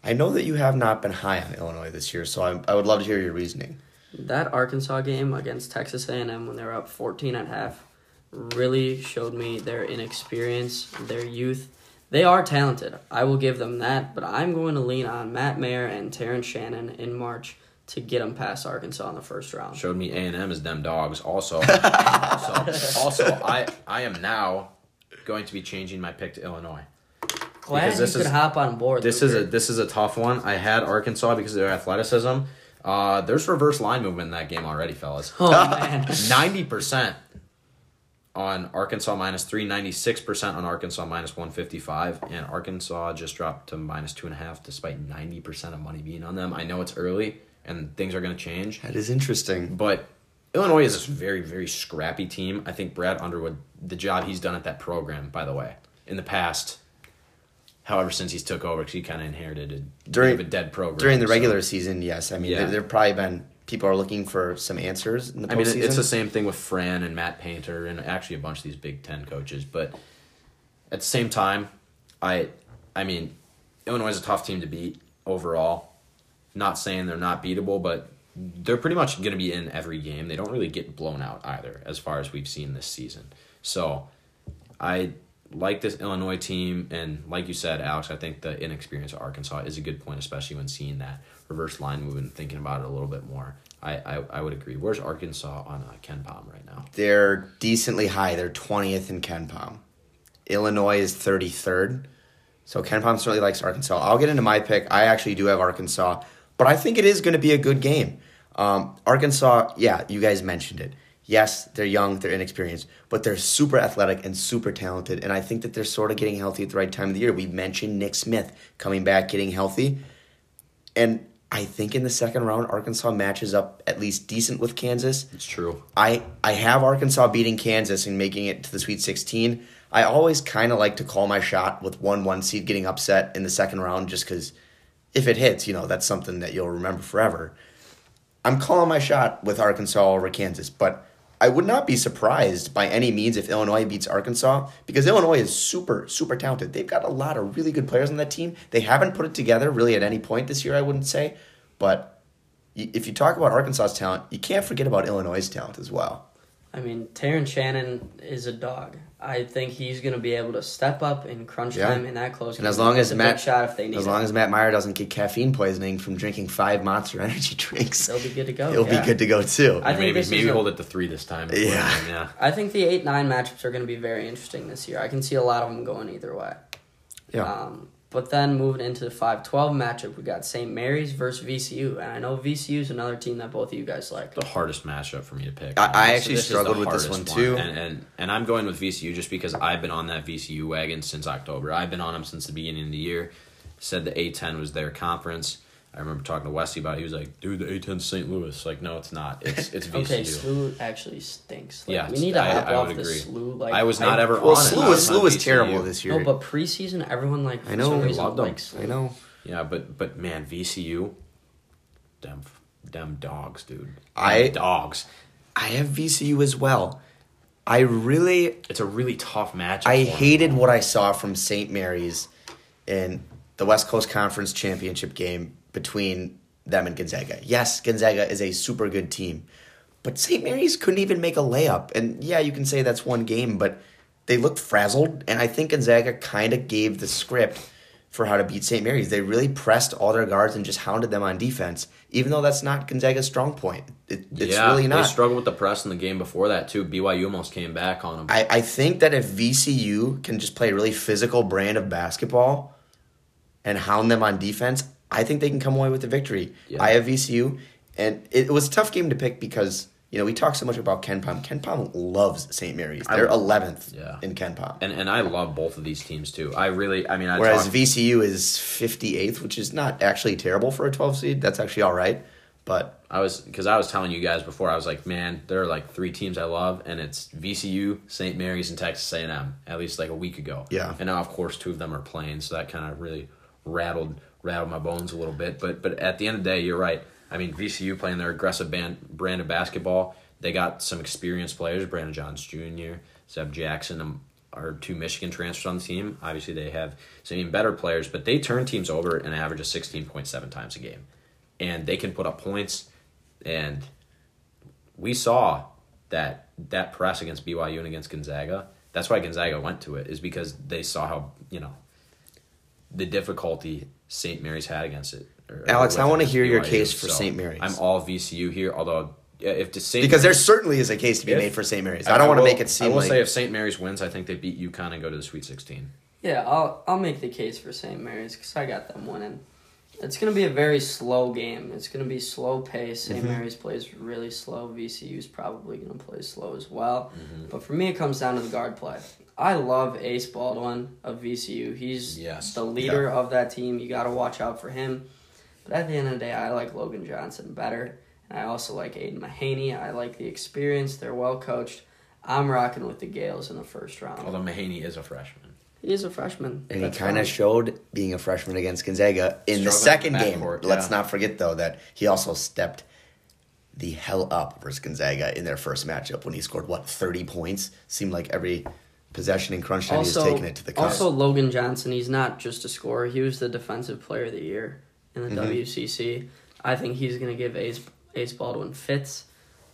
I know that you have not been high on Illinois this year, so I, I would love to hear your reasoning. That Arkansas game against Texas A&M when they were up 14 at half really showed me their inexperience, their youth. They are talented. I will give them that, but I'm going to lean on Matt Mayer and Terrence Shannon in March to get them past Arkansas in the first round. showed me A and M is them dogs. Also, also, also, I I am now going to be changing my pick to Illinois. Glad because this you could is- hop on board. This is a this is a tough one. I had Arkansas because of their athleticism. Uh, there's reverse line movement in that game already, fellas. Oh man. Ninety percent on Arkansas minus three, 96 percent on Arkansas minus one fifty five, and Arkansas just dropped to minus two and a half, despite ninety percent of money being on them. I know it's early and things are going to change. That is interesting. But Illinois is a very, very scrappy team. I think Brad Underwood, the job he's done at that program, by the way, in the past, however, since he's took over, because he kind of inherited a, During- a dead program. During the so- regular season, yes. I mean, Yeah. there, there have probably been people are looking for some answers in the I mean, it's the same thing with Fran and Matt Painter, and actually a bunch of these Big Ten coaches. But at the same time, I, I mean, Illinois is a tough team to beat overall. Not saying they're not beatable, but they're pretty much going to be in every game. They don't really get blown out either, as far as we've seen this season. So, I like this Illinois team, and like you said, Alex, I think the inexperience of Arkansas is a good point, especially when seeing that reverse line move and thinking about it a little bit more. I, I, I would agree. Where's Arkansas on uh, Ken Pom right now? They're decently high. They're 20th in Ken Pom. Illinois is 33rd. So Ken Pom certainly likes Arkansas. I'll get into my pick. I actually do have Arkansas, but I think it is going to be a good game. Um, Arkansas, yeah, you guys mentioned it. Yes, they're young, they're inexperienced, but they're super athletic and super talented. And I think that they're sort of getting healthy at the right time of the year. We mentioned Nick Smith coming back, getting healthy. And I think in the second round, Arkansas matches up at least decent with Kansas. It's true. I I have Arkansas beating Kansas and making it to the Sweet 16. I always kind of like to call my shot with one one seed getting upset in the second round, just because if it hits, you know that's something that you'll remember forever. I'm calling my shot with Arkansas over Kansas, but I would not be surprised by any means if Illinois beats Arkansas because Illinois is super, super talented. They've got a lot of really good players on that team. They haven't put it together really at any point this year, I wouldn't say. But if you talk about Arkansas's talent, you can't forget about Illinois' talent as well. I mean, Terrence Shannon is a dog. I think he's going to be able to step up in crunch Yeah. time in that close. And as long as Matt, big shot if they need as long it. as Matt Mayer doesn't get caffeine poisoning from drinking five Monster Energy drinks, they'll be good to go. he'll yeah. be good to go too. I think maybe maybe a- hold it to three this time. Yeah. yeah. I think the eight nine matchups are going to be very interesting this year. I can see a lot of them going either way. Yeah. Um, but then moving into the five twelve matchup, we got St. Mary's versus VCU, and I know VCU is another team that both of you guys like. the hardest matchup for me to pick. I- I So actually this struggled with this one, too. and, and and I'm going with VCU just because I've been on that VCU wagon since October. I've been on them since the beginning of the year. Said the A10 was their conference. I remember talking to Westy about. it. He was like, "Dude, the A10 St. Louis." Like, no, it's not. It's it's VCU. Okay, SLU actually stinks. Like, Yeah, we need to I- hop I off would the agree. SLU. Like I was not ever well, on it. SLU I was, SLU was terrible this year. No, but preseason, everyone like for I know, some I reason loved them. likes I know. Yeah, but but man, VCU, them them dogs, dude. Them I- dogs. I have VCU as well. I really It's a really tough match. I hated what I saw from St. Mary's in the West Coast Conference Championship game between them and Gonzaga. Yes, Gonzaga is a super good team, but St. Mary's couldn't even make a layup. And yeah, you can say that's one game, but they looked frazzled, and I think Gonzaga kind of gave the script for how to beat St. Mary's. They really pressed all their guards and just hounded them on defense, even though that's not Gonzaga's strong point. It, it's yeah, really not. They struggled with the press in the game before that too. BYU almost came back on them. I, I think that if VCU can just play a really physical brand of basketball and hound them on defense, I think they can come away with the victory. Yeah. I have VCU, and it was a tough game to pick because you know we talk so much about Ken Pom. Ken Pom loves St. Mary's. They're eleventh Yeah. in Ken Pom, and and I love both of these teams too. I really, I mean, I whereas talk- VCU is fifty eighth, which is not actually terrible for a twelve seed. That's actually all right, but I was because I was telling you guys before. I was like, man, there are like three teams I love, and it's VCU, St. Mary's, and Texas A and M. At least like a week ago. Yeah. And now, of course, two of them are playing, so that kind of really rattled rattled my bones a little bit. But but at the end of the day, you're right. I mean, VCU playing their aggressive band, brand of basketball. They got some experienced players. Brandon Johns Jr., Zeb Jackson, are two Michigan transfers on the team. Obviously, they have some even better players, but they turn teams over an average of sixteen point seven times a game, and they can put up points. And we saw that that press against BYU and against Gonzaga. That's why Gonzaga went to it is because they saw how you know the difficulty St. Mary's had against it. or- Alex, with I wanna against hear your case for So, St. Mary's. I'm all VCU here, although if the St. because there certainly is a case to be If- made for St. Mary's. I don't want to make it seem I will like say if St. Mary's wins, I think they beat UConn and go to the Sweet 16. Yeah, I'll I'll make the case for St. Mary's because I got them winning. It's gonna be a very slow game. It's gonna be slow pace. saint Mm-hmm. Mary's plays really slow. VCU's probably gonna play slow as well. Mm-hmm. But for me, it comes down to the guard play. I love Ace Baldwin of VCU. He's Yes. the leader of that team. You got to watch out for him. But at the end of the day, I like Logan Johnson better. And I also like Aidan Mahaney. I like the experience. They're well coached. I'm rocking with the Gaels in the first round. Although Mahaney is a freshman. He is a freshman. And he kind of showed being a freshman against Gonzaga in the second in the game. backcourt, Let's not forget though that he also stepped the hell up versus Gonzaga in their first matchup when he scored what thirty points. Seemed like every possession in crunch time also, taking it to the cup. also Logan Johnson. He's not just a scorer. He was the defensive player of the year in the Mhm. WCC. I think he's going to give Ace Ace Baldwin fits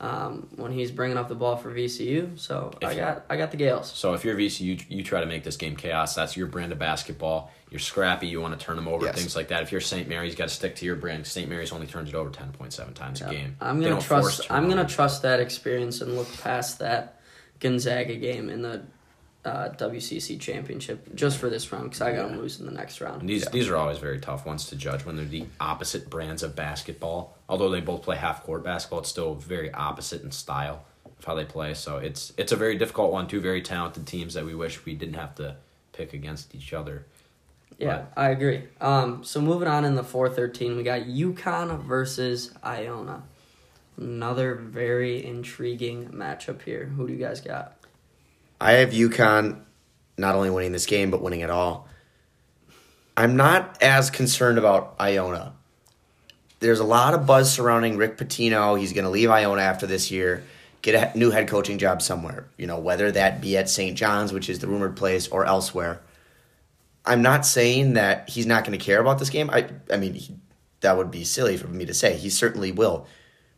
um, when he's bringing up the ball for VCU. So If I got I got the Gaels. So if you're VCU, you, try to make this game chaos. That's your brand of basketball. You're scrappy. You want to turn them over, Yes. things like that. If you're St. Mary's, you got to stick to your brand. St. Mary's only turns it over 10.7 times a game. I'm gonna trust. I'm gonna trust that experience and look past that Gonzaga game in the uh, WCC championship just for this round because I got them losing the next And round. these Yeah. these are always very tough ones to judge when they're the opposite brands of basketball. Although they both play half court basketball, it's still very opposite in style of how they play. So it's it's a very difficult one. Two very talented teams that we wish we didn't have to pick against each other. Yeah, I agree. Um, so moving on in the four thirteen, we got UConn versus Iona. Another very intriguing matchup here. Who do you guys got? I have UConn not only winning this game but winning it all. I'm not as concerned about Iona. there's a lot of buzz surrounding Rick Pitino. He's going to leave Iona after this year, get a new head coaching job somewhere. You know, whether that be at St. John's, which is the rumored place, or elsewhere. I'm not saying that he's not going to care about this game. I, I mean, he, that would be silly for me to say. He certainly will,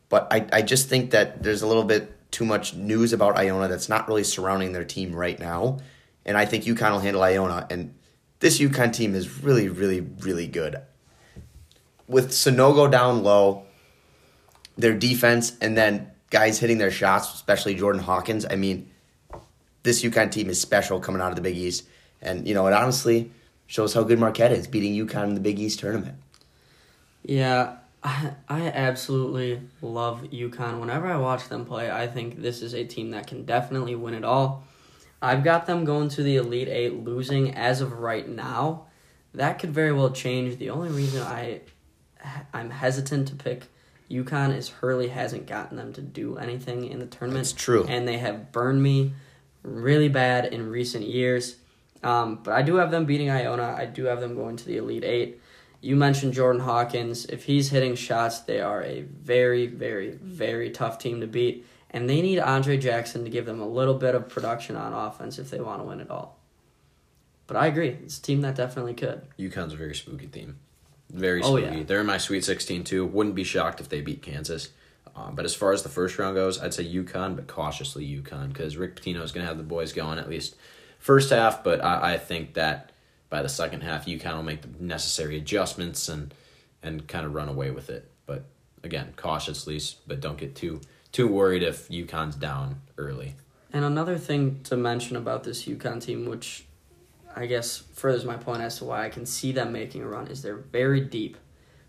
but I, I just think that there's a little bit too much news about Iona that's not really surrounding their team right now, and I think UConn will handle Iona. And this UConn team is really, really, really good. With Sanogo down low, their defense, and then guys hitting their shots, especially Jordan Hawkins. I mean, this UConn team is special coming out of the Big East, and you know it honestly shows how good Marquette is beating UConn in the Big East tournament. Yeah, I, I absolutely love UConn. Whenever I watch them play, I think this is a team that can definitely win it all. I've got them going to the Elite Eight, losing as of right now. That could very well change. The only reason I I'm hesitant to pick UConn is Hurley hasn't gotten them to do anything in the tournament. That's true. And they have burned me really bad in recent years. Um, but I do have them beating Iona. I do have them going to the Elite Eight. You mentioned Jordan Hawkins. If he's hitting shots, they are a very, very, very tough team to beat. And they need Andre Jackson to give them a little bit of production on offense if they want to win it all. But I agree. It's a team that definitely could. UConn's a very spooky team. Very Oh, spooky. yeah. They're in my Sweet 16 too. Wouldn't be shocked if they beat Kansas. Um, but as far as the first round goes, I'd say UConn, but cautiously UConn because Rick Pitino is going to have the boys going at least first half. But I, I think that by the second half, UConn will make the necessary adjustments and and kind of run away with it. But again, cautiously, but don't get too too worried if UConn's down early. And another thing to mention about this UConn team, which I guess furthers my point as to why I can see them making a run, is they're very deep.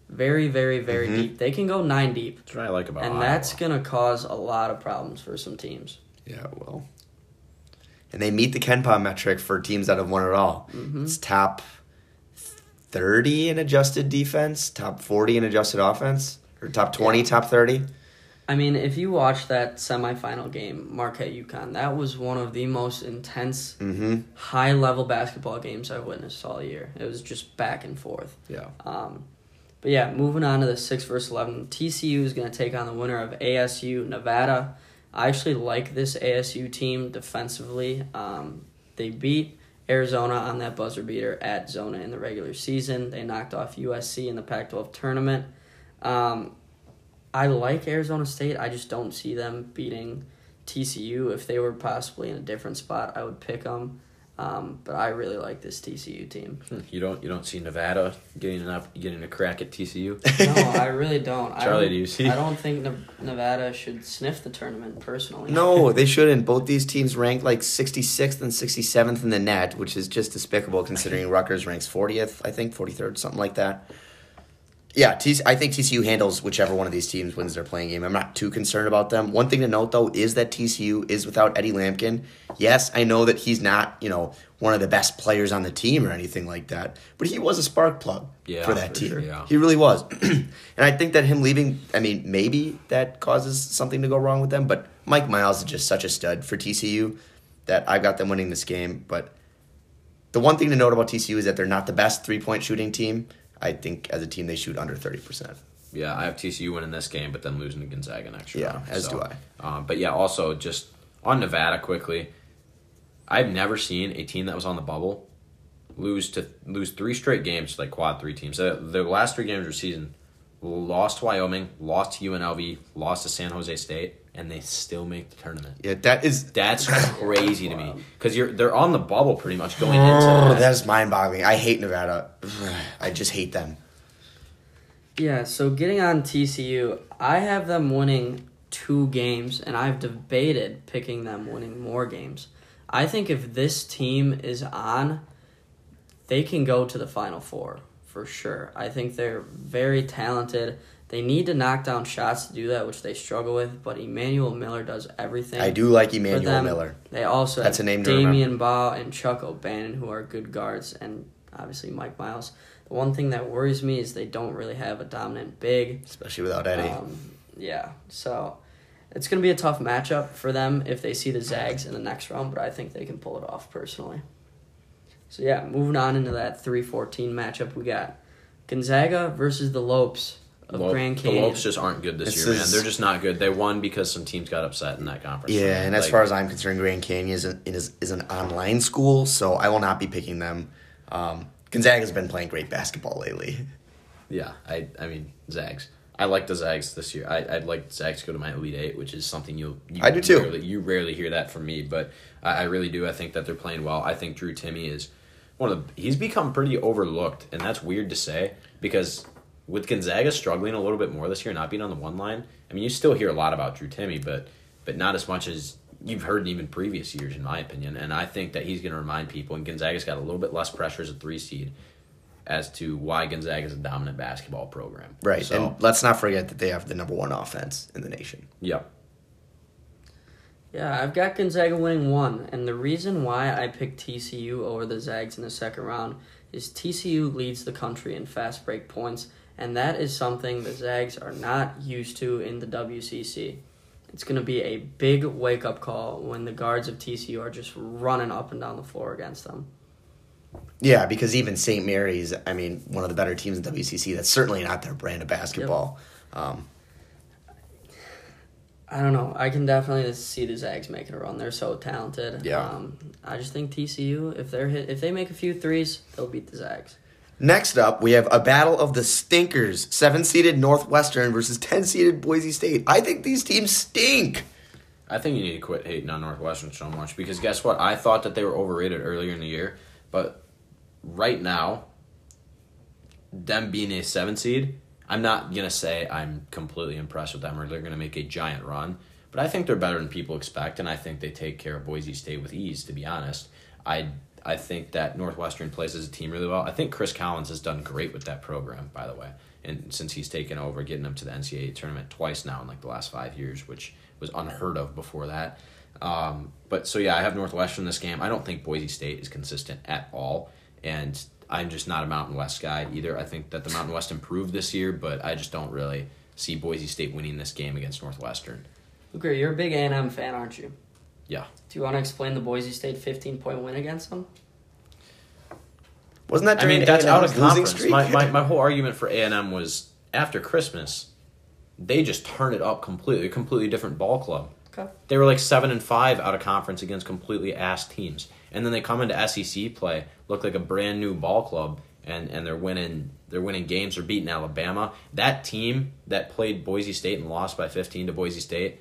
Very, very, very Mhm. deep. They can go nine deep. That's what I like about And Iowa. that's going to cause a lot of problems for some teams. Yeah, well. And they meet the Kenpom metric for teams that have won it all. Mhm. It's top 30 in adjusted defense, top 40 in adjusted offense, or top 20, top 30. I mean, if you watch that semifinal game, Marquette UConn, that was one of the most intense, Mm-hmm. high level basketball games I've witnessed all year. It was just back and forth. Yeah. Um, but yeah, moving on to the six versus eleven, TCU is going to take on the winner of ASU Nevada. I actually like this ASU team defensively. Um, they beat Arizona on that buzzer beater at Zona in the regular season. They knocked off USC in the Pac-12 tournament. Um, I like Arizona State. I just don't see them beating TCU. If they were possibly in a different spot, I would pick them. Um, but I really like this TCU team. You don't you don't see Nevada getting enough getting a crack at TCU. No, I really don't. I Charlie, don't- do you see? I don't think Nev- Nevada should sniff the tournament personally. No, they shouldn't. Both these teams rank like 66th and 67th in the net, which is just despicable considering Rutgers ranks 40th, I think, 43rd, something like that. Yeah, TC, I think TCU handles whichever one of these teams wins their playing game. I'm not too concerned about them. One thing to note, though, is that TCU is without Eddie Lampkin. Yes, I know that he's not, you know, one of the best players on the team or anything like that, but he was a spark plug Yeah, for that for team. sure, yeah. He really was. and I think that him leaving, I mean, maybe that causes something to go wrong with them, but Mike Miles is just such a stud for TCU that I got them winning this game. But the one thing to note about TCU is that they're not the best three point shooting team. I think as a team they shoot under 30%. Yeah, I have TCU winning this game, but then losing to Gonzaga next year. Yeah, round. as do I. Um, but yeah, also just on Nevada quickly, I've never seen a team that was on the bubble lose to lose three straight games to like quad three teams. The, the last three games of the season, lost to Wyoming, lost to UNLV, lost to San Jose State, and they still make the tournament. Yeah, that is That's crazy to me because you're they're on the bubble pretty much going oh, into Oh, that. that is mind boggling. I hate Nevada. I just hate them. Yeah, so getting on TCU, I have them winning two games, and I've debated picking them winning more games. I think if this team is on, they can go to the Final Four for sure. I think they're very talented. They need to knock down shots to do that, which they struggle with, but Emmanuel Miller does everything. I do like Emmanuel. Miller. They also That's have a name Damion Baugh and Chuck O'Bannon, who are good guards, and obviously Mike Miles. The one thing that worries me is they don't really have a dominant big. Especially without Eddie. Um, yeah, so it's going to be a tough matchup for them if they see the Zags in the next round, but I think they can pull it off personally. So yeah, moving on into that 3-14 matchup, we got Gonzaga versus the Lopes. Of Lo- Grand the Canyon. Lopes just aren't good this This year, man. They're just not good. They won because some teams got upset in that conference. Yeah, and as far as I'm concerned, Grand Canyon is an, is, is an online school, so I will not be picking them. Um, Gonzaga's been playing great basketball lately. yeah, I I mean Zags. I like the Zags this year. I, I'd like Zags to go to my Elite Eight, which is something you, you I do too. Rarely, you rarely hear that from me, but I, I really do. I think that they're playing well. I think Drew Timme is one of the. He's become pretty overlooked, and that's weird to say because with Gonzaga struggling a little bit more this year, not being on the one line. I mean, you still hear a lot about Drew Timme, but but not as much as you've heard in even previous years, in my opinion. And I think that he's going to remind people, and Gonzaga's got a little bit less pressure as a three seed as to why Gonzaga is a dominant basketball program. Right, So, and let's not forget that they have the number one offense in the nation. yep. Yeah, I've got Gonzaga winning one, and the reason why I picked TCU over the Zags in the second round is TCU leads the country in fast break points, and that is something the Zags are not used to in the WCC. It's going to be a big wake up call when the guards of TCU are just running up and down the floor against them. Yeah, because even St. Mary's, I mean, one of the better teams in WCC, that's certainly not their brand of basketball. Um, I don't know. I can definitely see the Zags making a run. They're so talented. Yeah. Um, I just think TCU, if they're hit, if they make a few threes, they'll beat the Zags. Next up, we have a battle of the stinkers: seven-seeded Northwestern versus ten-seeded Boise State. I think these teams stink. I think you need to quit hating on Northwestern so much because guess what? I thought that they were overrated earlier in the year, but right now, them being a seven seed, I'm not gonna say I'm completely impressed with them or they're gonna make a giant run, but I think they're better than people expect, and I think they take care of Boise State with ease. To be honest, I I think that Northwestern plays as a team really well. I think Chris Collins has done great with that program, by the way, and since he's taken over, getting them to the NCAA tournament twice now in like the last five years, which was unheard of before that. Um, but so yeah, I have Northwestern this game. I don't think Boise State is consistent at all, and I'm just not a Mountain West guy either. I think that the Mountain West improved this year, but I just don't really see Boise State winning this game against Northwestern. Luker, you're a big A&M fan, aren't you? Yeah. Do you want to explain the Boise State 15 point win against them? Wasn't that I mean that's out of A&M's losing conference. streak? My, my my whole argument for A and M was after Christmas, they just turned it up completely. A completely different ball club. Okay. They were like seven and five out of conference against completely ass teams, and then they come into SEC play, look like a brand new ball club, and and they're winning. They're winning games. They're beating Alabama. That team that played Boise State and lost by fifteen to Boise State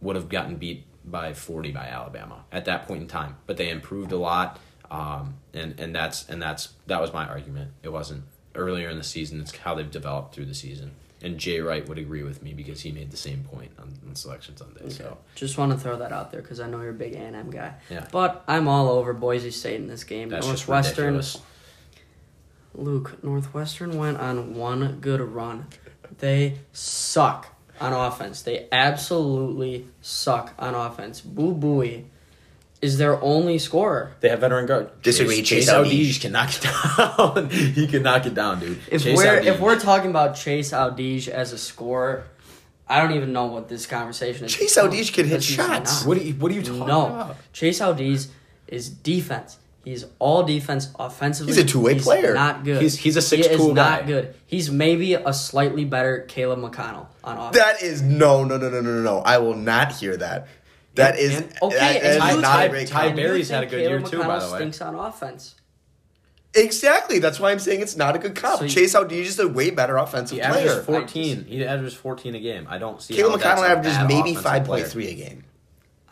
would have gotten beat by forty by Alabama at that point in time. But they improved a lot, um, and and that's and that's that was my argument. It wasn't earlier in the season. It's how they've developed through the season. And Jay Wright would agree with me because he made the same point on, on Selection Sunday. So Just want to throw that out there because I know you're a big A&M guy. Yeah. But I'm all over Boise State in this game. that's Northwestern. Luke, Northwestern went on one good run. They suck on offense. They absolutely suck on offense. Boo Buie is their only scorer. They have veteran guard. Disagree, Chase, Chase Chase Audige. Audige can knock it down. he can knock it down, dude. If Chase we're Audige. if we're talking about Chase Audige as a scorer, I don't even know what this conversation is. Chase Audige can hit shots. what are you what are you talking no, about? Chase Audige is defense. He's all defense offensively. He's a two-way player. Not good. He's- he's a He is six-tool not good. He's maybe a slightly better Caleb McConnell on offense. That is no, no, no, no, no, no. I will not hear that. That is And- okay, that- that and is not Ty- a great Ty comment. Berry's had a good year Caleb too, by McConnell the way. Stinks on offense. Exactly. That's why I'm saying it's not a good comp. So you- Chase Audige is a way better offensive He averages player. fourteen. He averages fourteen a game. I don't see. Caleb how that's McConnell a averages bad maybe offensive five player. point three a game.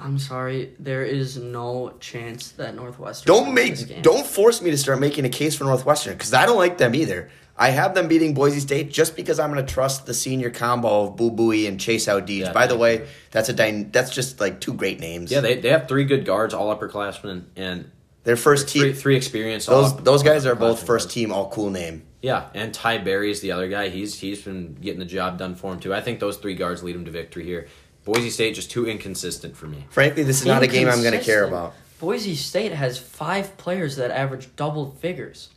I'm sorry, there is no chance that Northwestern. Don't wins this make game. don't force me to start making a case for Northwestern because I don't like them either. I have them beating Boise State just because I'm going to trust the senior combo of Boo Buie and Chase Audige. Yeah, By the way, that's a dy- that's just like two great names. Yeah, they, they have three good guards, all upperclassmen, and Their first three team. three experienced. all Those upper- those guys are both first team all cool name. Yeah, and Ty Berry is the other guy. He's he's been getting the job done for him too. I think those three guards lead him to victory here. Boise State just too inconsistent for me. Frankly, this is not a game I'm going to care about. Boise State has five players that average double figures.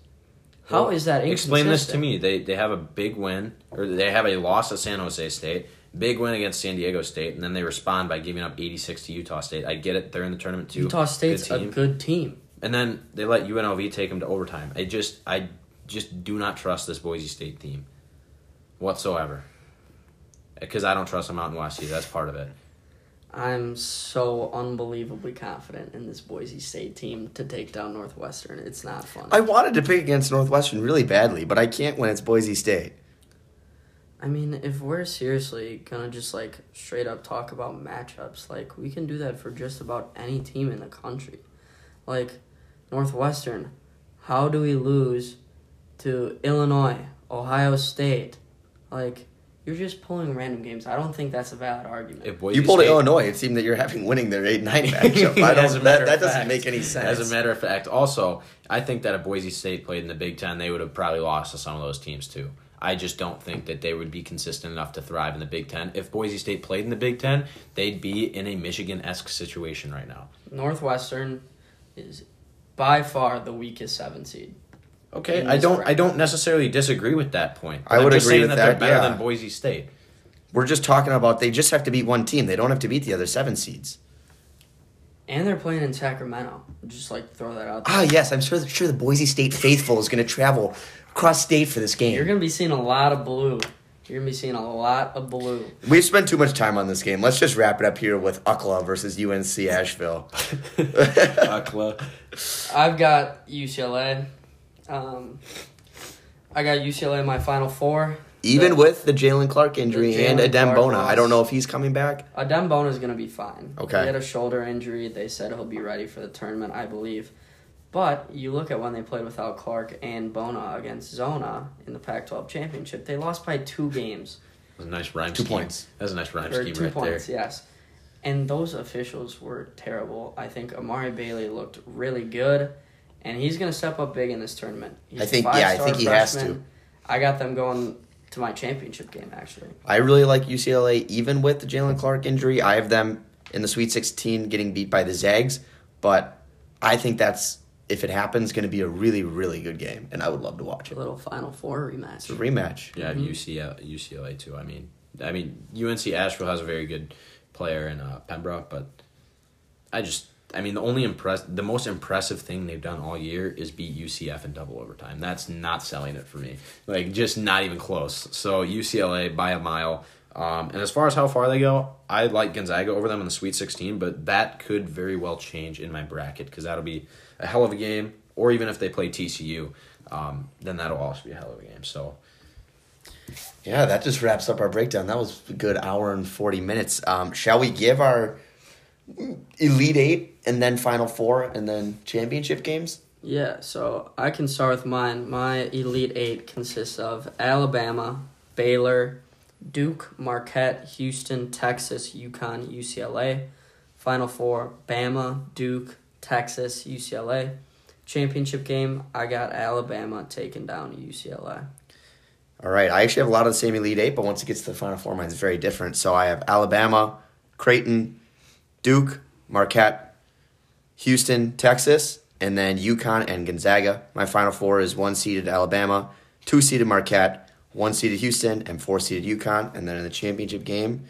How is Well, that Explain this to me. They they have a big win, or they have a loss at San Jose State, big win against San Diego State, and then they respond by giving up 86 to Utah State. I get it; they're in the tournament too. Utah State's Good a good team. and then they let UNLV take them to overtime. I just I just do not trust this Boise State team. whatsoever. Because I don't trust the Mountain West either. That's part of it. I'm so unbelievably confident in this Boise State team to take down Northwestern. It's not fun. I wanted to pick against Northwestern really badly, but I can't when it's Boise State. I mean, if we're seriously gonna just like straight up talk about matchups, like we can do that for just about any team in the country. Like Northwestern, how do we lose to Illinois, Ohio State? Like you're just pulling random games. I don't think that's a valid argument. If Boise You pulled State, Illinois, it seemed that you're having winning their 8 9 matchup. I As a don't, matter that, of that doesn't make any sense. As a matter of fact, also, I think that if Boise State played in the Big Ten, they would have probably lost to some of those teams too. I just don't think that they would be consistent enough to thrive in the Big Ten. If Boise State played in the Big Ten, they'd be in a Michigan esque situation right now. Northwestern is by far the weakest seven seed. Okay, I don't. bracket. I don't necessarily disagree with that point. I would I'm just agree saying with that, that, they're better yeah. than Boise State. We're just talking about they just have to beat one team. They don't have to beat the other seven seeds. And they're playing in Sacramento. Just like throw that out there. Ah, yes, I'm sure, sure the Boise State faithful is going to travel across state for this game. You're gonna be seeing a lot of blue. You're gonna be seeing a lot of blue. We've spent too much time on this game. Let's just wrap it up here with UCLA versus UNC Asheville. UCLA. I've got UCLA. Um, I got UCLA in my final four. Even The- with the Jaylen Clark injury The and Jalen Adem Bona. I don't know if he's coming back. Adem Bona is gonna be fine. Okay. He had a shoulder injury. They said he'll be ready for the tournament, I believe. But you look at when they played without Clark and Bona against Zona in the Pac-12 championship, they lost by two games. That's a nice rhyme Two scheme. points. That's a nice rhyme or scheme two right points, there. yes. And those officials were terrible. I think Amari Bailey looked really good, and he's going to step up big in this tournament. He's I a think- yeah, I think he has to. I got them going to my championship game, actually. I really like UCLA, even with the Jaylen Clark injury. I have them in the Sweet 16 getting beat by the Zags, but I think that's, if it happens, going to be a really, really good game, and I would love to watch A little Final Four rematch. It's a rematch. Yeah, Mhm. UCLA, UCLA too. I mean, I mean, UNC Asheville has a very good player in uh, Pember, but I just, I mean, the only impress, the most impressive thing they've done all year is beat UCF in double overtime. That's not selling it for me. Like, just not even close. So UCLA by a mile. Um, and as far as how far they go, I like Gonzaga over them in the Sweet 16, but that could very well change in my bracket because that'll be a hell of a game. Or even if they play TCU, um, then that'll also be a hell of a game. So Yeah, that just wraps up our breakdown. That was a good hour and 40 minutes. Um, shall we give our Elite Eight and then Final Four and then championship games? Yeah, so I can start with mine. My Elite Eight consists of Alabama, Baylor, Duke, Marquette, Houston, Texas, UConn, UCLA. Final Four, Bama, Duke, Texas, UCLA. Championship game, I got Alabama taking down UCLA. All right, I actually have a lot of the same Elite Eight, but once it gets to the Final Four, mine's very different. So I have Alabama, Creighton, Duke, Marquette, Houston, Texas, and then UConn and Gonzaga. My Final Four is one seeded Alabama, two seeded Marquette, one seeded Houston, and four seeded UConn. And then in the championship game,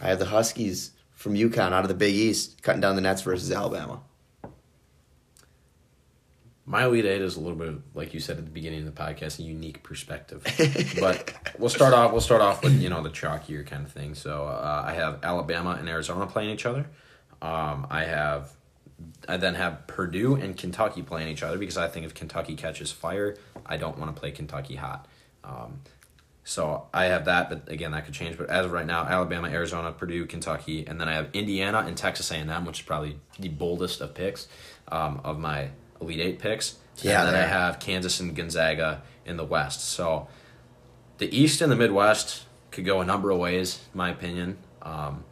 I have the Huskies from UConn out of the Big East cutting down the Nets versus Alabama. My Elite Eight is a little bit, like you said at the beginning of the podcast, a unique perspective. but we'll start off. We'll start off with you know the chalkier kind of thing. So uh, I have Alabama and Arizona playing each other. Um, I have, I then have Purdue and Kentucky playing each other because I think if Kentucky catches fire, I don't want to play Kentucky hot. Um, so I have that, but again, that could change. But as of right now, Alabama, Arizona, Purdue, Kentucky, and then I have Indiana and Texas A&M, which is probably the boldest of picks um, of my Elite Eight picks. Yeah, and then I have Kansas and Gonzaga in the West. So the East and the Midwest could go a number of ways, in my opinion. Um,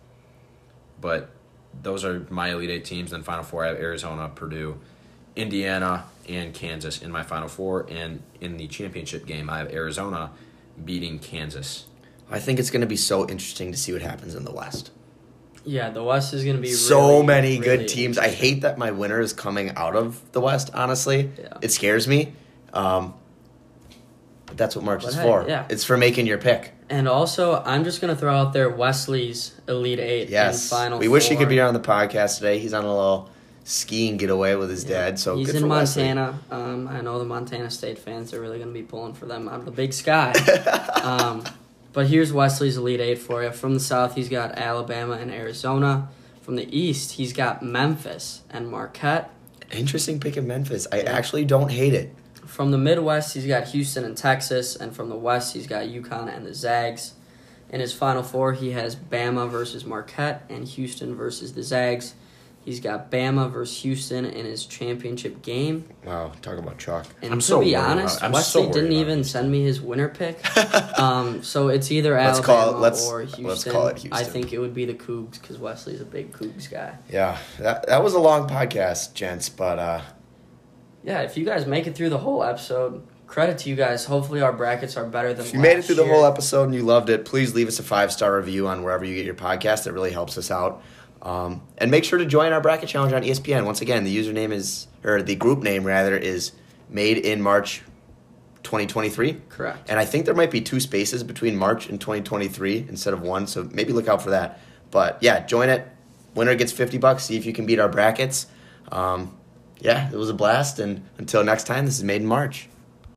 but those are my Elite Eight teams. Then Final Four, I have Arizona, Purdue, Indiana, and Kansas in my Final Four. And in the championship game, I have Arizona beating Kansas. I think it's going to be so interesting to see what happens in the West. Yeah, the West is going to be so really, many really good teams. I hate that my winner is coming out of the West. Honestly, Yeah. it scares me. Um, but that's what March But is hey, for. yeah. It's for making your pick. And also, I'm just going to throw out there Wesley's Elite Eight Yes, Final we wish he could be on the podcast today. He's on a little skiing getaway with his Yeah. dad. So he's in Montana. Um, I know the Montana State fans are really going to be pulling for them out of the big sky. um, But here's Wesley's Elite Eight for you. From the South, he's got Alabama and Arizona. From the East, he's got Memphis and Marquette. Interesting pick of Memphis. I actually don't hate it. From the Midwest, he's got Houston and Texas, and from the West, he's got UConn and the Zags. In his Final Four, he has Bama versus Marquette and Houston versus the Zags. He's got Bama versus Houston in his championship game. Wow, talk about chalk. And I'm to so be worried honest, I'm so Wesley worried didn't about even send me his winner pick. um, so it's either Let's Alabama call it- let's- or let's call it Houston. I think it would be the Cougs because Wesley's a big Cougs guy. Yeah, that, that was a long podcast, gents, but uh, Yeah, if you guys make it through the whole episode, credit to you guys. Hopefully, our brackets are better than. if you made it through the whole episode and you loved it, please leave us a five star review on wherever you get your podcast. It really helps us out. Um, and make sure to join our bracket challenge on ESPN. Once again, the username is, or the group name rather, is Made in March 2023. Correct. And I think there might be two spaces between March and 2023 instead of one, so maybe look out for that. But yeah, join it. Winner gets 50 bucks. See if you can beat our brackets. Um, yeah, it was a blast. And until next time, this is Made in March.